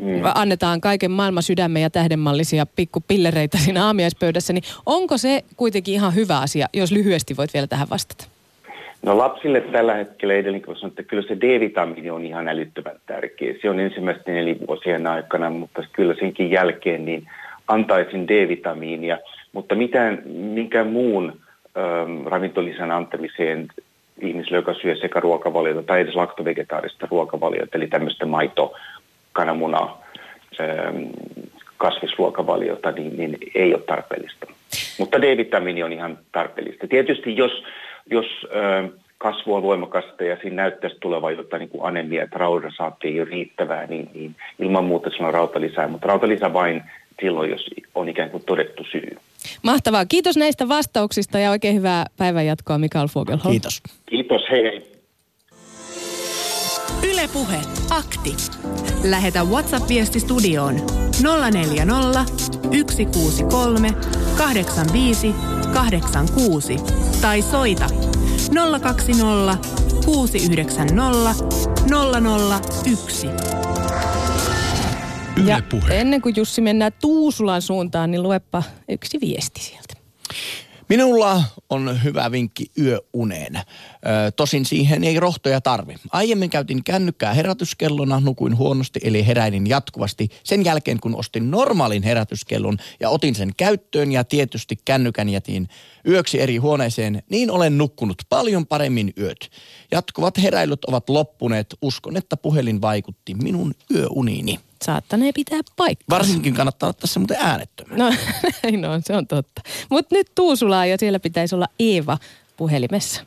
mm. annetaan kaiken maailman sydämen ja tähdenmallisia pikkupillereitä siinä aamiaispöydässä, niin onko se kuitenkin ihan hyvä asia, jos lyhyesti voit vielä tähän vastata? No lapsille tällä hetkellä edelleen, kun sanon, että kyllä se D-vitamiini on ihan älyttömän tärkeä. Se on ensimmäisten nelivuosien aikana, mutta kyllä senkin jälkeen niin antaisin D-vitamiinia, mutta mitään, minkään muun ähm, ravintolisän antamiseen ihmisille, joka syö sekä ruokavaliota tai edes laktovegetaarista ruokavaliota, eli tämmöistä maito, kananmuna, ähm, kasvisruokavaliota, niin, niin ei ole tarpeellista. Mutta D-vitamiini on ihan tarpeellista. Tietysti jos jos ö, kasvu on voimakasta ja siinä näyttäisi tulevan jotain niin kuin anemia, että raudasaatti ei ole riittävää, niin, niin ilman muuta sillä on rautalisää, mutta rautalisä vain silloin, jos on ikään kuin todettu syy. Mahtavaa. Kiitos näistä vastauksista ja oikein hyvää päivänjatkoa Mikael Fogelholm. Kiitos. Kiitos, hei hei. Ylepuhe akti. Lähetä WhatsApp-viesti studioon 040 163 85 86 tai soita 020 690 001. Ja ennen kuin Jussi mennään Tuusulan suuntaan, niin luepa yksi viesti sieltä. Minulla on hyvä vinkki yöuneen. Ö, tosin siihen ei rohtoja tarvi. Aiemmin käytin kännykkää herätyskellona, nukuin huonosti eli heräilin jatkuvasti. Sen jälkeen kun ostin normaalin herätyskellon ja otin sen käyttöön ja tietysti kännykän jätin yöksi eri huoneeseen, niin olen nukkunut paljon paremmin yöt. Jatkuvat heräilyt ovat loppuneet. Uskon, että puhelin vaikutti minun yöuniini saattanee pitää paikkaa. Varsinkin kannattaa ottaa se muuten äänettömän. No [LAUGHS] näin on, se on totta. Mutta nyt Tuusulaa ja siellä pitäisi olla Eeva puhelimessa.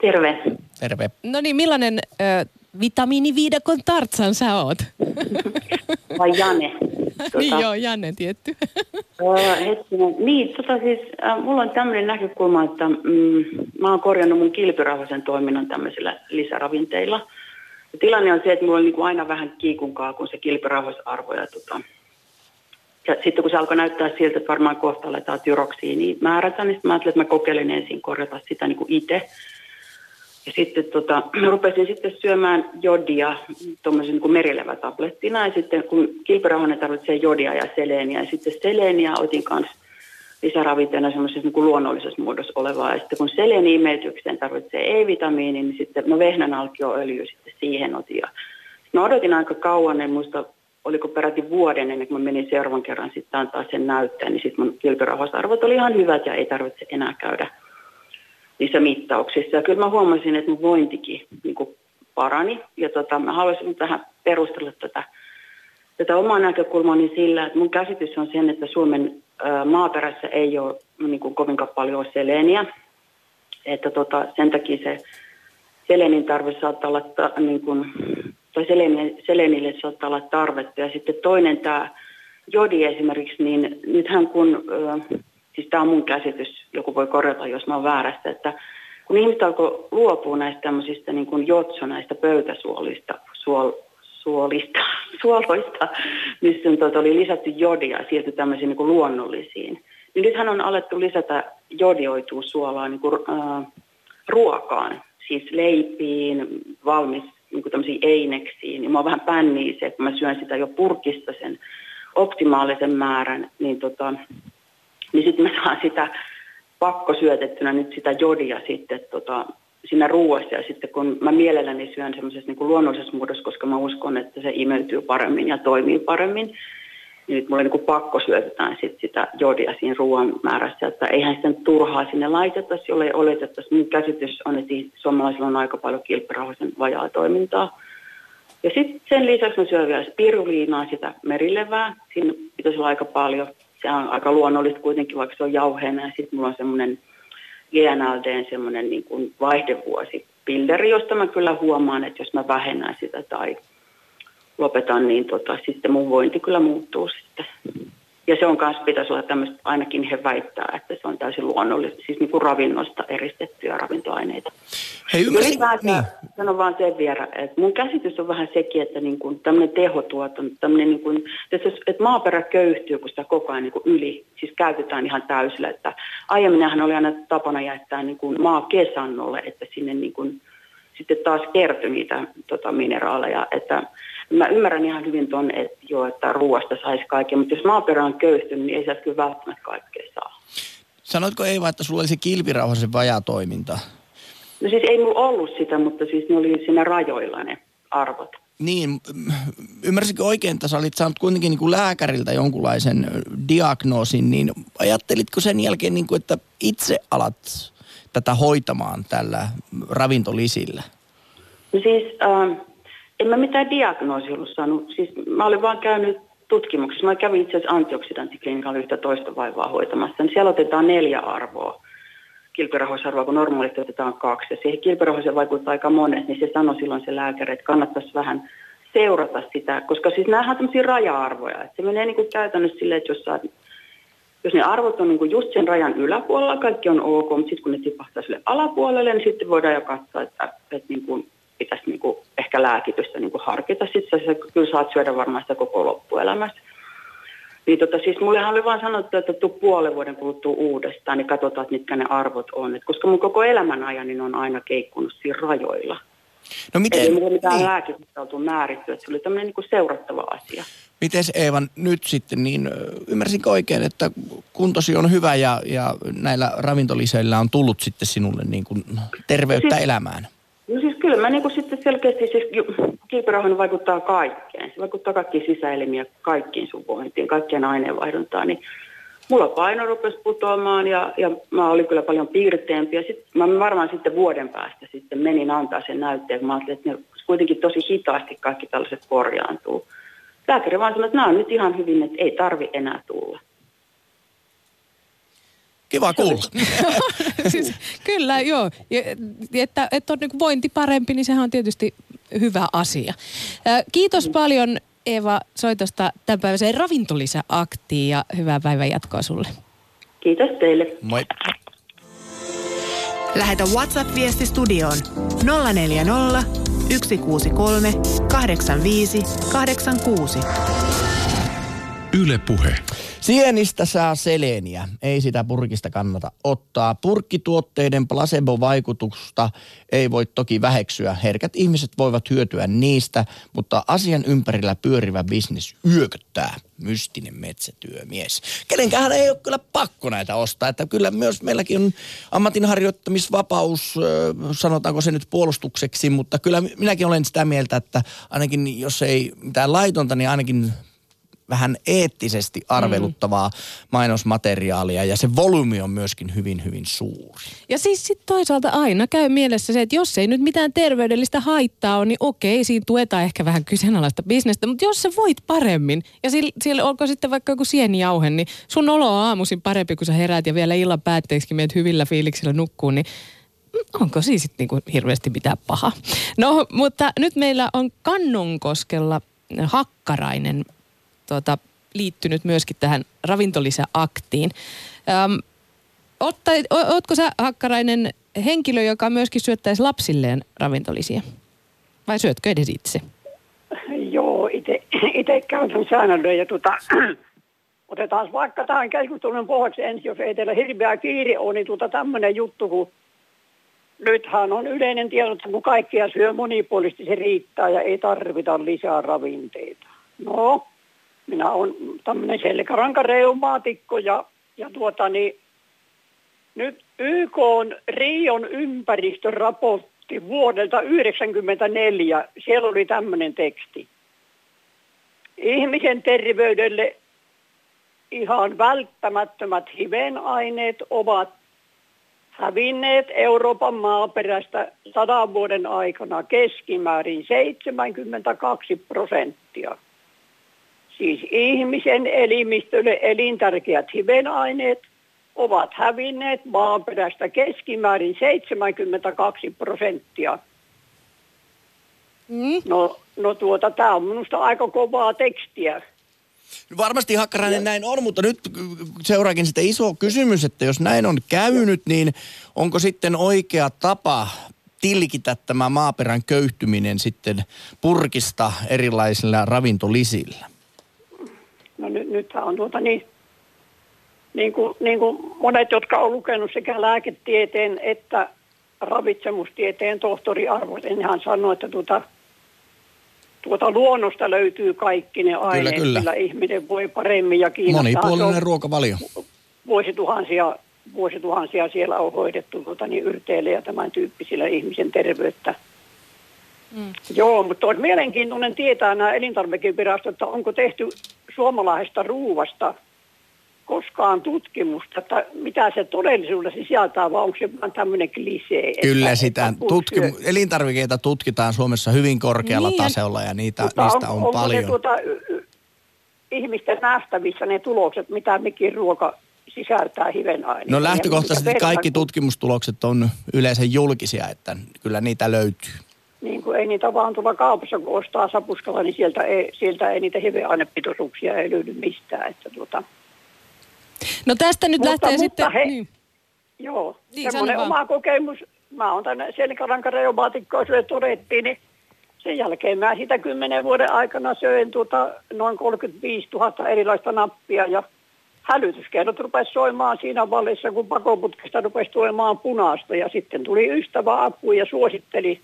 Terve. Terve. No niin, millainen ö, vitamiiniviidakon tartsan sä oot? [LAUGHS] Vai Jane? [LAUGHS] Tota, niin joo, Janne tietty. hetkinen. Niin, tota siis, äh, mulla on tämmöinen näkökulma, että mm, mä oon korjannut mun kilpirauhasen toiminnan tämmöisillä lisäravinteilla – ja tilanne on se, että mulla on niin aina vähän kiikunkaa, kun se kilpirauhasarvo. Ja, tota, ja sitten kun se alkoi näyttää siltä, että varmaan kohta aletaan tyroksiin, niin määrätä, niin mä ajattelin, että mä kokeilen ensin korjata sitä niin kuin itse. Ja sitten tota, rupesin sitten syömään jodia tuommoisen niin merilevätablettina. Ja sitten kun kilpirauhanen tarvitsee jodia ja seleeniä, ja sitten seleeniä otin kanssa lisäravinteena semmoisessa niin luonnollisessa muodossa olevaa. Ja sitten kun seleniimeytykseen tarvitsee E-vitamiini, niin sitten no vehnän alkioöljy sitten siihen otin. Ja mä odotin aika kauan, en muista oliko peräti vuoden ennen kuin mä menin seuraavan kerran sitten antaa sen näytteen, niin sitten mun kilpirauhasarvot oli ihan hyvät ja ei tarvitse enää käydä niissä mittauksissa. Ja kyllä mä huomasin, että mun vointikin niin kuin parani. Ja tota, mä haluaisin tähän perustella tätä, tätä omaa näkökulmaani sillä, että mun käsitys on sen, että Suomen maaperässä ei ole niin kuin kovinkaan paljon seleniä. Että tota, sen takia se selenin tarve saattaa olla, ta, niin kuin, tai selenille, selenille saattaa olla tarvetta. Ja sitten toinen tämä jodi esimerkiksi, niin nythän kun, siis tämä on mun käsitys, joku voi korjata, jos mä oon väärästä, että kun ihmiset alkoi luopua näistä tämmöisistä niin kuin jotso, näistä pöytäsuolista, suol, suolista, [LAUGHS] suoloista, missä on, tuota, oli lisätty jodia sieltä tämmöisiin niin kuin luonnollisiin. Niin nythän on alettu lisätä jodioitua suolaa niin kuin, äh, ruokaan, siis leipiin, valmis niin kuin tämmöisiin eineksiin. Ja mä oon vähän pänniä se, että mä syön sitä jo purkista sen optimaalisen määrän, niin, tota, niin sitten mä saan sitä pakkosyötettynä nyt sitä jodia sitten tota, siinä ruoassa ja sitten kun mä mielelläni syön semmoisessa niin luonnollisessa muodossa, koska mä uskon, että se imeytyy paremmin ja toimii paremmin, niin nyt mulle niin kuin pakko syötetään sit sitä jodia siinä ruoan määrässä, että eihän sitä turhaa sinne laitettaisi, jolle oletettaisiin. Mun käsitys on, että suomalaisilla on aika paljon kilpirauhasen vajaa toimintaa. Ja sitten sen lisäksi mä syön vielä spiruliinaa, sitä merilevää. Siinä pitäisi olla aika paljon. Se on aika luonnollista kuitenkin, vaikka se on jauheena. Ja sitten mulla on semmoinen GNLDn semmoinen niin kuin vaihdevuosipilleri, josta mä kyllä huomaan, että jos mä vähennän sitä tai lopetan, niin tota, sitten mun vointi kyllä muuttuu sitten. Ja se on myös, pitäisi olla tämmöistä, ainakin he väittää, että se on täysin luonnollista, siis niin kuin ravinnosta eristettyjä ravintoaineita. Hei, ymmärsin, niin. Sanon vaan sen vielä, että mun käsitys on vähän sekin, että niin kuin tämmöinen tehotuotanto, tämmöinen niin kuin, että, maaperä köyhtyy, kun sitä koko ajan niin kuin yli, siis käytetään ihan täysillä. Että aiemminhan oli aina tapana jättää niin kuin maa kesannolle, että sinne niin kuin, sitten taas kertyi niitä tota, mineraaleja, että Mä ymmärrän ihan hyvin tuon, että, jo, että ruoasta saisi kaiken, mutta jos maaperä on köyhtynyt, niin ei sieltä kyllä välttämättä kaikkea saa. Sanoitko Eeva, että sulla oli se kilpirauhasen vajatoiminta? No siis ei mulla ollut sitä, mutta siis ne oli siinä rajoilla ne arvot. Niin, ymmärsikö oikein, että sä olit saanut kuitenkin niin kuin lääkäriltä jonkunlaisen diagnoosin, niin ajattelitko sen jälkeen, niin kuin, että itse alat tätä hoitamaan tällä ravintolisillä? No siis äh, en mä mitään diagnoosia ollut saanut. Siis mä olin vaan käynyt tutkimuksessa. Mä kävin itse asiassa antioksidanttiklinikalla yhtä toista vaivaa hoitamassa. Niin siellä otetaan neljä arvoa kilpirahoisarvoa, kun normaalisti otetaan kaksi. Ja siihen kilpirahoiseen vaikuttaa aika monet, niin se sanoi silloin se lääkäri, että kannattaisi vähän seurata sitä, koska siis nämähän on tämmöisiä raja-arvoja. Että se menee niin kuin käytännössä silleen, että jos, saat, jos ne arvot on niin kuin just sen rajan yläpuolella, kaikki on ok, mutta sitten kun ne tipahtaa sille alapuolelle, niin sitten voidaan jo katsoa, että, että niin kuin pitäisi niin kuin ehkä lääkitystä niin kuin harkita. Sitten sä kyllä saat syödä varmaan sitä koko loppuelämässä. Niin tota, siis mullehan oli vaan sanottu, että tuu puolen vuoden kuluttua uudestaan, niin katsotaan, että mitkä ne arvot on. Et koska mun koko elämän ajan niin on aina keikkunut siinä rajoilla. No miten, Ei mulla mitään niin. lääkitystä oltu määritty, että se oli tämmöinen niin seurattava asia. Miten Eevan nyt sitten, niin ymmärsinkö oikein, että kuntosi on hyvä ja, ja näillä ravintoliseillä on tullut sitten sinulle niin kuin terveyttä siis, elämään? No siis kyllä mä niin kuin sitten selkeästi, siis kilpirauhan vaikuttaa kaikkeen. Se vaikuttaa kaikkiin sisäelimiä, kaikkiin sun vointiin, kaikkien aineenvaihduntaan. Niin mulla paino rupesi putoamaan ja, ja mä olin kyllä paljon piirteempi. Ja sit, mä varmaan sitten vuoden päästä sitten menin antaa sen näytteen, mä ajattelin, että ne kuitenkin tosi hitaasti kaikki tällaiset korjaantuu. Lääkäri vaan sanoi, että nämä on nyt ihan hyvin, että ei tarvi enää tulla. Kiva kuulla. [LAUGHS] siis, kyllä, joo. Ja, että, että on niin vointi parempi, niin sehän on tietysti hyvä asia. Kiitos paljon Eeva soitosta tämänpäiväiseen ravintolisäaktiin ja hyvää päivän jatkoa sulle. Kiitos teille. Moi. Lähetä WhatsApp-viesti studioon 040 163 85 86. Yle Puhe. Sienistä saa seleniä, ei sitä purkista kannata ottaa. Purkkituotteiden placebo-vaikutusta ei voi toki väheksyä. Herkät ihmiset voivat hyötyä niistä, mutta asian ympärillä pyörivä bisnes yököttää mystinen metsätyömies. Kenenkään ei ole kyllä pakko näitä ostaa, että kyllä myös meilläkin on ammatinharjoittamisvapaus, sanotaanko se nyt puolustukseksi, mutta kyllä minäkin olen sitä mieltä, että ainakin jos ei mitään laitonta, niin ainakin vähän eettisesti arveluttavaa mm. mainosmateriaalia ja se volyymi on myöskin hyvin, hyvin suuri. Ja siis sitten toisaalta aina käy mielessä se, että jos ei nyt mitään terveydellistä haittaa ole, niin okei, siinä tuetaan ehkä vähän kyseenalaista bisnestä, mutta jos sä voit paremmin ja siellä, siellä olko sitten vaikka joku sienijauhe, niin sun olo on aamuisin parempi, kun sä heräät ja vielä illan päätteeksi meet hyvillä fiiliksillä nukkuu, niin onko siis sitten niinku hirveästi mitään paha. No, mutta nyt meillä on Kannonkoskella Hakkarainen tuota, liittynyt myöskin tähän ravintolisäaktiin. Ootko sä, Hakkarainen, henkilö, joka myöskin syöttäisi lapsilleen ravintolisia? Vai syötkö edes itse? Joo, itse käytän säännöllön ja tuota, [CLEARS THROAT] otetaan vaikka tähän keskustelun pohjaksi ensin, jos ei teillä hirveä kiire ole, niin tuota tämmöinen juttu, kun nythän on yleinen tieto, että kun kaikkia syö monipuolisesti, se riittää ja ei tarvita lisää ravinteita. No, minä olen tämmöinen selkärankareumaatikko ja, ja tuota niin, nyt YK on Rion ympäristöraportti vuodelta 1994, siellä oli tämmöinen teksti. Ihmisen terveydelle ihan välttämättömät hivenaineet ovat hävinneet Euroopan maaperästä sadan vuoden aikana keskimäärin 72 prosenttia. Siis ihmisen elimistölle elintärkeät hivenaineet ovat hävinneet maaperästä keskimäärin 72 prosenttia. Mm. No, no tuota, tämä on minusta aika kovaa tekstiä. Varmasti Hakkarainen näin on, mutta nyt seuraakin sitten iso kysymys, että jos näin on käynyt, niin onko sitten oikea tapa tilkitä tämä maaperän köyhtyminen sitten purkista erilaisilla ravintolisillä? No nyt, nythän on tuota niin, niin kuin, niin kuin monet, jotka on lukenut sekä lääketieteen että ravitsemustieteen tohtoriarvot, niin hän sanoi, että tuota, tuota luonnosta löytyy kaikki ne aineet, kyllä. millä ihminen voi paremmin ja Kiinassa se Monipuolinen on ruokavalio. vuosituhansia, vuosituhansia siellä on hoidettu tuota, niin yrteillä ja tämän tyyppisillä ihmisen terveyttä. Mm. Joo, mutta olisi mielenkiintoinen tietää nämä elintarvikevirastot, että onko tehty suomalaisesta ruuvasta koskaan tutkimusta, että mitä se todellisuudessa sisältää, vai onko se vain tämmöinen klisee? Kyllä että, sitä. syö- elintarvikeita tutkitaan Suomessa hyvin korkealla Niin tasolla ja niitä, Mutta niistä on, onko paljon. Ne tuota, ihmisten nähtävissä ne tulokset, mitä mikin ruoka sisältää hivenaineita? No lähtökohtaisesti kaikki tutkimustulokset on yleensä julkisia, että kyllä niitä löytyy. Niin kuin ei niitä vaan tuolla kaupassa, kun ostaa sapuskalla, niin sieltä ei, sieltä ei niitä hiveainepitoisuuksia ei löydy mistään. Että tuota, No tästä nyt Mutta- lähtee mutta sitten... he- Niin. joo, Niin, semmoinen oma kokemus. Mä oon tänne selkärankareumaatikkoisuuden todettiin, niin sen jälkeen mä sitä kymmenen vuoden aikana söin tuota noin 35 000 erilaista nappia ja hälytyskellot rupesi soimaan siinä vallissa, kun pakoputkesta rupesi tulemaan punaista ja sitten tuli ystävä apu ja suositteli,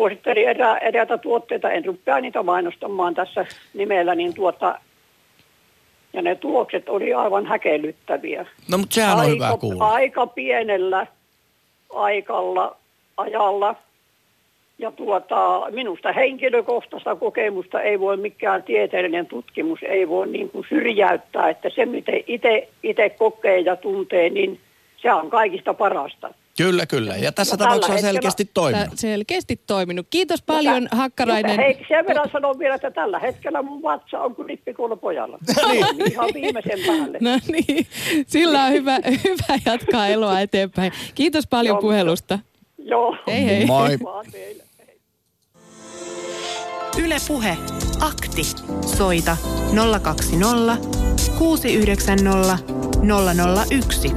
suositteli erää, eräitä tuotteita. En rupea niitä mainostamaan tässä nimellä, niin tuota, ja ne tulokset oli aivan häkellyttäviä No mutta sehän on hyvä aika, kuulla. aika pienellä aikalla, ajalla. Ja tuota, minusta henkilökohtaista kokemusta ei voi mikään tieteellinen tutkimus, ei voi niin kuin syrjäyttää, että se miten itse kokee ja tuntee, niin se on kaikista parasta. Kyllä, kyllä. Ja tässä No tapauksessa on hetkellä- selkeästi Tää toiminut. selkeästi toiminut. Kiitos paljon Mutta- Hakkarainen. Hei, sen verran sanon vielä, että tällä hetkellä mun vatsa on kuin rippikoulu pojalla. [LAUGHS] niin. Ihan viimeisen päälle. No niin, sillä on hyvä, [LAUGHS] hyvä jatkaa eloa eteenpäin. Kiitos paljon Joo, puhelusta. Joo. Hei hei. Moi. Yle Puhe. Akti. Soita 020 690 001.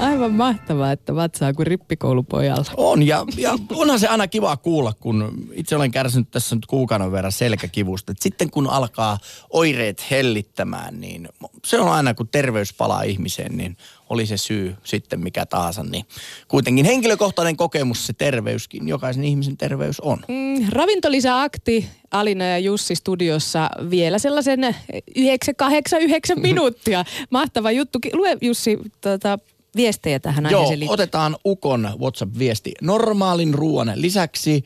Aivan mahtavaa, että vatsaa kuin rippikoulupojalla. On, ja, ja onhan se aina kiva kuulla, kun itse olen kärsinyt tässä nyt kuukauden verran selkäkivusta. Et sitten kun alkaa oireet hellittämään, niin se on aina kun terveys palaa ihmiseen, niin oli se syy sitten mikä tahansa. Niin kuitenkin henkilökohtainen kokemus se terveyskin, jokaisen ihmisen terveys on. Mm, ravintolisäakti Alina ja Jussi studiossa vielä sellaisen 9-8-9 [LAUGHS] minuuttia. Mahtava juttu. Lue Jussi tota, viestejä tähän Joo, aiheeseen liittyen. otetaan Ukon WhatsApp-viesti. Normaalin ruoan lisäksi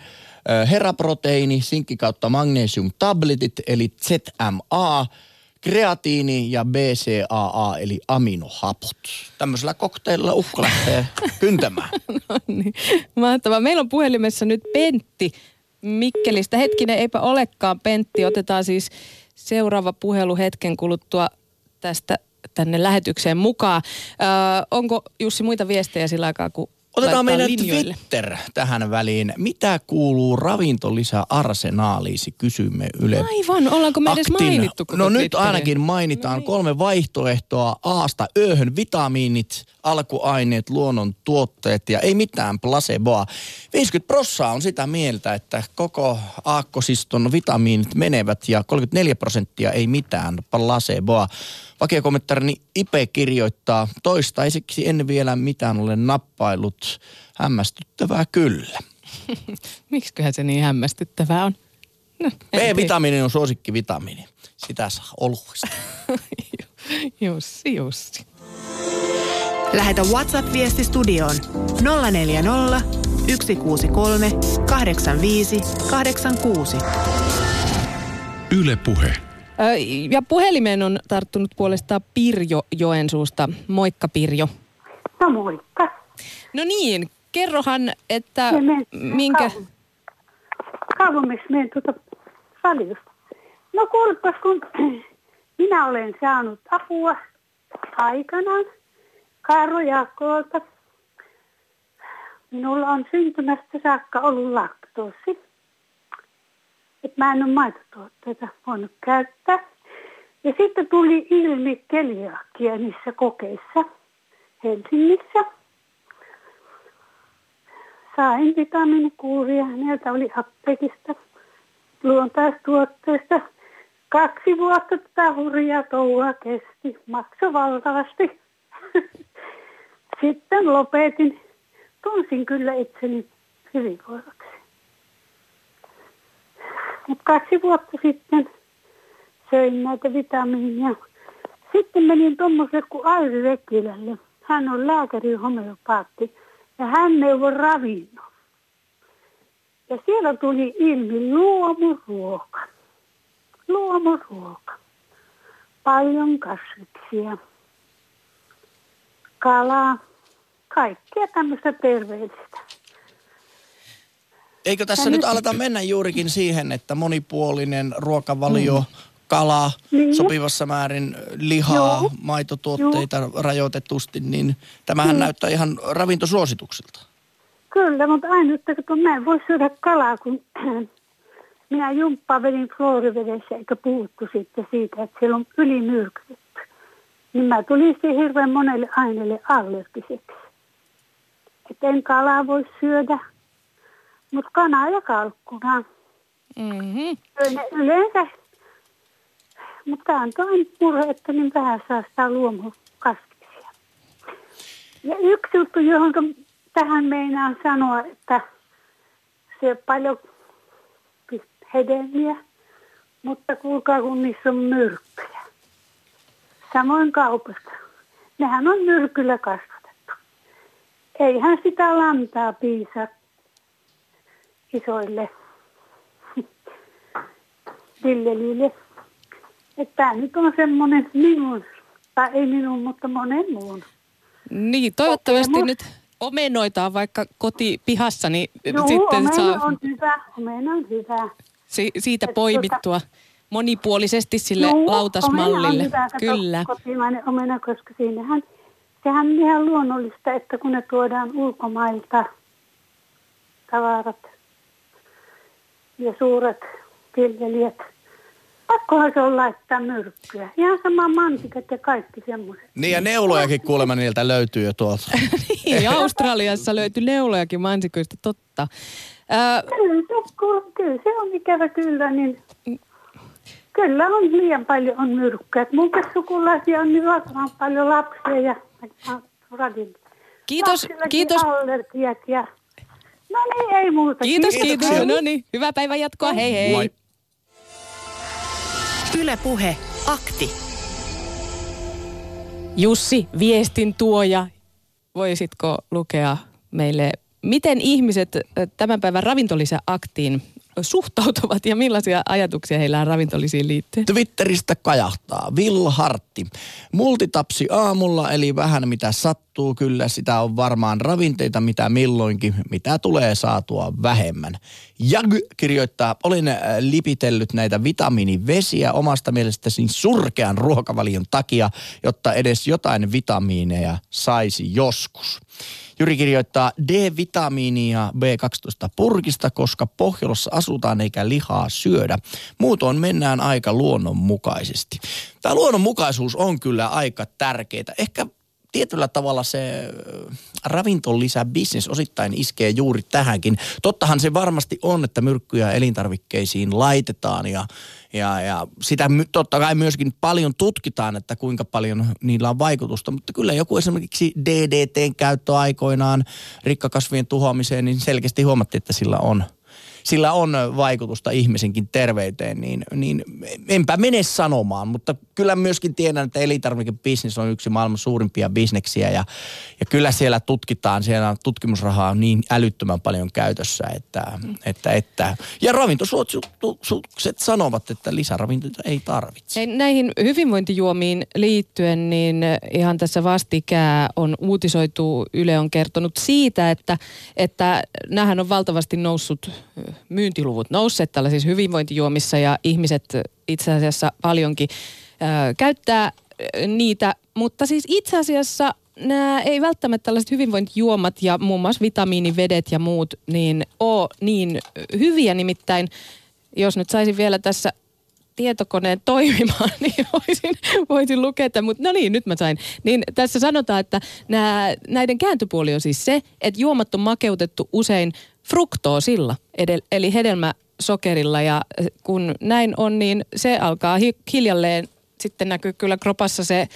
heraproteiini, sinkki kautta magnesium tabletit eli ZMA, kreatiini ja BCAA eli aminohapot. Tämmöisellä kokteilla Ukko lähtee [LAUGHS] kyntämään. No niin, mahtavaa. Meillä on puhelimessa nyt Pentti Mikkelistä. Hetkinen, eipä olekaan Pentti. Otetaan siis seuraava puhelu hetken kuluttua tästä tänne lähetykseen mukaan. Öö, onko Jussi muita viestejä sillä aikaa, kun Otetaan meidän linjoille? Twitter tähän väliin. Mitä kuuluu ravintolisä arsenaaliisi, kysymme Yle. Aivan, ollaanko me edes Aktin- mainittu koko No nyt ainakin mainitaan No niin. kolme vaihtoehtoa Aasta Öhön, vitamiinit, alkuaineet, luonnon tuotteet ja ei mitään placeboa. 50 prossaa on sitä mieltä, että koko aakkosiston vitamiinit menevät ja 34 prosenttia ei mitään placeboa. Vakiokommentarini Ipe kirjoittaa, toistaiseksi en vielä mitään ole nappailut. Hämmästyttävää kyllä. [LAUGHS] Miksiköhän se niin hämmästyttävää on? No. B-vitamiini on suosikkivitamiini. Sitä saa oluista. [LAUGHS] Jussi, Jussi. Lähetä WhatsApp-viesti studioon 040 163 85 86. Yle Puhe. Ja puhelimeen on tarttunut puolestaan Pirjo Joensuusta. Moikka Pirjo. No moikka. No niin, kerrohan, että Me menen minkä... Kauemmaksi menen tuota radiosta. No kuulepas, kun [CLEARS THROAT] minä olen saanut apua aikanaan Kaaro Jaakolta. Minulla on syntymästä saakka ollut laktoosi. Että mä en ole maitotuotteita voinut käyttää. Ja sitten tuli ilmi keliakia niissä kokeissa Helsingissä sain vitamiinikuuria. Näiltä oli apteekista luontaistuotteista. Kaksi vuotta tätä hurjaa touhua kesti. Makso valtavasti. Sitten lopetin. Tunsin kyllä itseni hyvinvoivaksi. Mutta kaksi vuotta sitten söin näitä vitamiinia. Sitten menin tuommoiselle kuin Airi Vekilälle. Hän on lääkäri homeopaatti ja hän neuvoi ravinnon. Ja siellä tuli ilmi luomuruoka. Luomuruoka. Paljon kasviksia. Kalaa. Kaikkea tämmöistä terveellistä. Eikö tässä Ja nyt nyt- aleta mennä juurikin siihen, että monipuolinen ruokavalio, Mm. kala, Niin. sopivassa määrin lihaa, Joo. maitotuotteita rajoitetusti, niin tämähän Mm. näyttää ihan ravintosuosituksilta. Kyllä, mutta aina, että kun mä en voi syödä kalaa, kun [CLEARS THROAT] minä jumppaa vedin fluorivedessä, eikä puhuttu sitten siitä, että siellä on ylimyrkytetty. Niin mä tulin sitten hirveän monelle aineelle allergiseksi. Että en kalaa voi syödä, mutta kanaa ja kalkkuna. Mm-hmm. Yleensä, mutta tämä on toinen murhe, että niin vähän saa sitä luomukasviksia. Ja yksi juttu, johon tähän meinaan sanoa, että se paljon hedelmiä, mutta kuulkaa kun niissä on myrkkyjä. Samoin kaupasta. Nehän on myrkyllä kasvatettu. Eihän sitä lantaa piisa isoille viljelyille. Että tämä nyt on semmoinen minun, tai ei minun, mutta monen muun. Niin, toivottavasti Kokemus. nyt omenoitaan vaikka kotipihassa, niin Joo, sitten omena saa on hyvä, omena on hyvä. si- siitä Et poimittua monipuolisesti sille Juu, lautasmallille. Omena on hyvä, kato, Kyllä. kotimainen omena, koska siinähän, sehän on ihan luonnollista, että kun ne tuodaan ulkomailta tavarat ja suuret viljelijät, pakkohan se on laittaa myrkkyä. Ihan sama mansikat ja kaikki semmoiset. Niin ja neulojakin kuulemma niiltä löytyy jo tuolta. [LAUGHS] Niin, Australiassa löytyi neulojakin mansikoista, totta. Ää, Kyllä se, kyllä se on ikävä kyllä, niin kyllä on liian paljon on myrkkyä. Et Mun sukulaisia on niin valtavan paljon lapsia ja radin. Kiitos, kiitos. allergiat ja... No niin, ei muuta. Kiitos, kiitos. No niin, hyvää päivän jatkoa. Hei hei. Moi. Yle Puhe, akti. Jussi, viestin tuoja, voisitko lukea meille, miten ihmiset tämän päivän ravintolisäaktiin suhtautuvat ja millaisia ajatuksia heillä on ravintolisiin liittyen? Twitteristä kajahtaa. Will Hartti. Multitapsi aamulla, eli vähän mitä sattuu. Kyllä sitä on varmaan ravinteita mitä milloinkin, mitä tulee saatua vähemmän. Jag kirjoittaa, olin äh, lipitellyt näitä vitamiinivesiä omasta mielestäni surkean ruokavalion takia, jotta edes jotain vitamiineja saisi joskus. Jyri kirjoittaa D-vitamiinia B12 purkista, koska Pohjolassa asutaan eikä lihaa syödä. Muutoin mennään aika luonnonmukaisesti. Tämä luonnonmukaisuus on kyllä aika tärkeää. Ehkä tietyllä tavalla se ö, ravintolisäbisnes osittain iskee juuri tähänkin. Tottahan se varmasti on, että myrkkyjä elintarvikkeisiin laitetaan ja, ja, ja sitä totta kai myöskin paljon tutkitaan, että kuinka paljon niillä on vaikutusta. Mutta kyllä joku esimerkiksi DDTn käyttö aikoinaan rikkakasvien tuhoamiseen, niin selkeästi huomattiin, että sillä on sillä on vaikutusta ihmisenkin terveyteen, niin, niin enpä mene sanomaan, mutta kyllä myöskin tiedän, että elintarvikebisnes on yksi maailman suurimpia bisneksiä ja, ja kyllä siellä tutkitaan, siellä tutkimusrahaa on niin älyttömän paljon käytössä, että, että, että ja ravintosuositukset sanovat, että lisäravintoja ei tarvitse. Näihin hyvinvointijuomiin liittyen, niin ihan tässä vastikää on uutisoitu, Yle on kertonut siitä, että, että nämähän on valtavasti noussut, myyntiluvut nousseet tällaisissa hyvinvointijuomissa ja ihmiset itse asiassa paljonkin ö, käyttää niitä, mutta siis itse asiassa nämä ei välttämättä tällaiset hyvinvointijuomat ja muun muassa vitamiinivedet ja muut niin ole niin hyviä nimittäin. Jos nyt saisin vielä tässä tietokoneen toimimaan, [LAUGHS] niin voisin, voisin lukea tämän, mutta no niin, nyt mä sain. Niin tässä sanotaan, että nää, näiden kääntöpuoli on siis se, että juomat on makeutettu usein fruktoosilla, edel, eli hedelmäsokerilla ja kun näin on, niin se alkaa hi, hiljalleen sitten näkyy kyllä kropassa se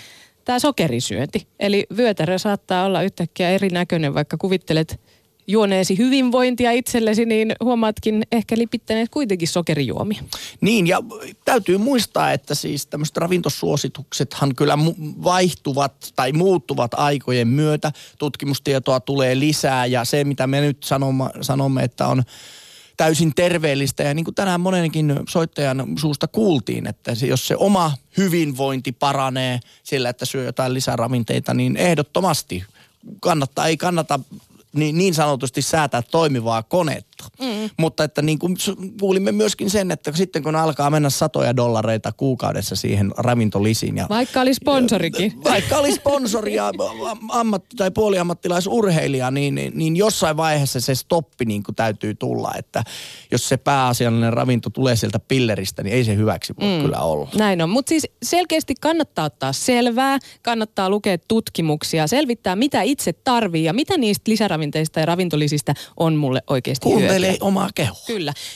tämä sokerisyönti. Eli vyötärö saattaa olla yhtäkkiä erinäköinen, vaikka kuvittelet juoneesi hyvinvointia itsellesi, niin huomaatkin ehkä lipittäneet kuitenkin sokerijuomia. Niin, ja täytyy muistaa, että siis tämmöiset ravintosuosituksethan kyllä vaihtuvat tai muuttuvat aikojen myötä. Tutkimustietoa tulee lisää, ja se, mitä me nyt sanomme, sanomme että on täysin terveellistä. Ja niin kuin tänään monenkin soittajan suusta kuultiin, että jos se oma hyvinvointi paranee sillä, että syö jotain lisäravinteita, niin ehdottomasti kannattaa, ei kannata niin, niin sanotusti säätää toimivaa konetta. Mm. Mutta että niin kuin kuulimme myöskin sen, että sitten kun alkaa mennä satoja dollareita kuukaudessa siihen ravintolisiin. Ja, vaikka oli sponsorikin. Vaikka oli sponsori ja ammatti- tai puoliammattilaisurheilija, niin, niin, niin jossain vaiheessa se stoppi niin kuin täytyy tulla. Että jos se pääasiallinen ravinto tulee sieltä pilleristä, niin ei se hyväksi voi mm. kyllä olla. Näin on, mutta siis selkeästi kannattaa ottaa selvää, kannattaa lukea tutkimuksia, selvittää mitä itse tarvii ja mitä niistä lisäravinteista ja ravintolisistä on mulle oikeasti Kuuntelee omaa kehoa. Kyllä.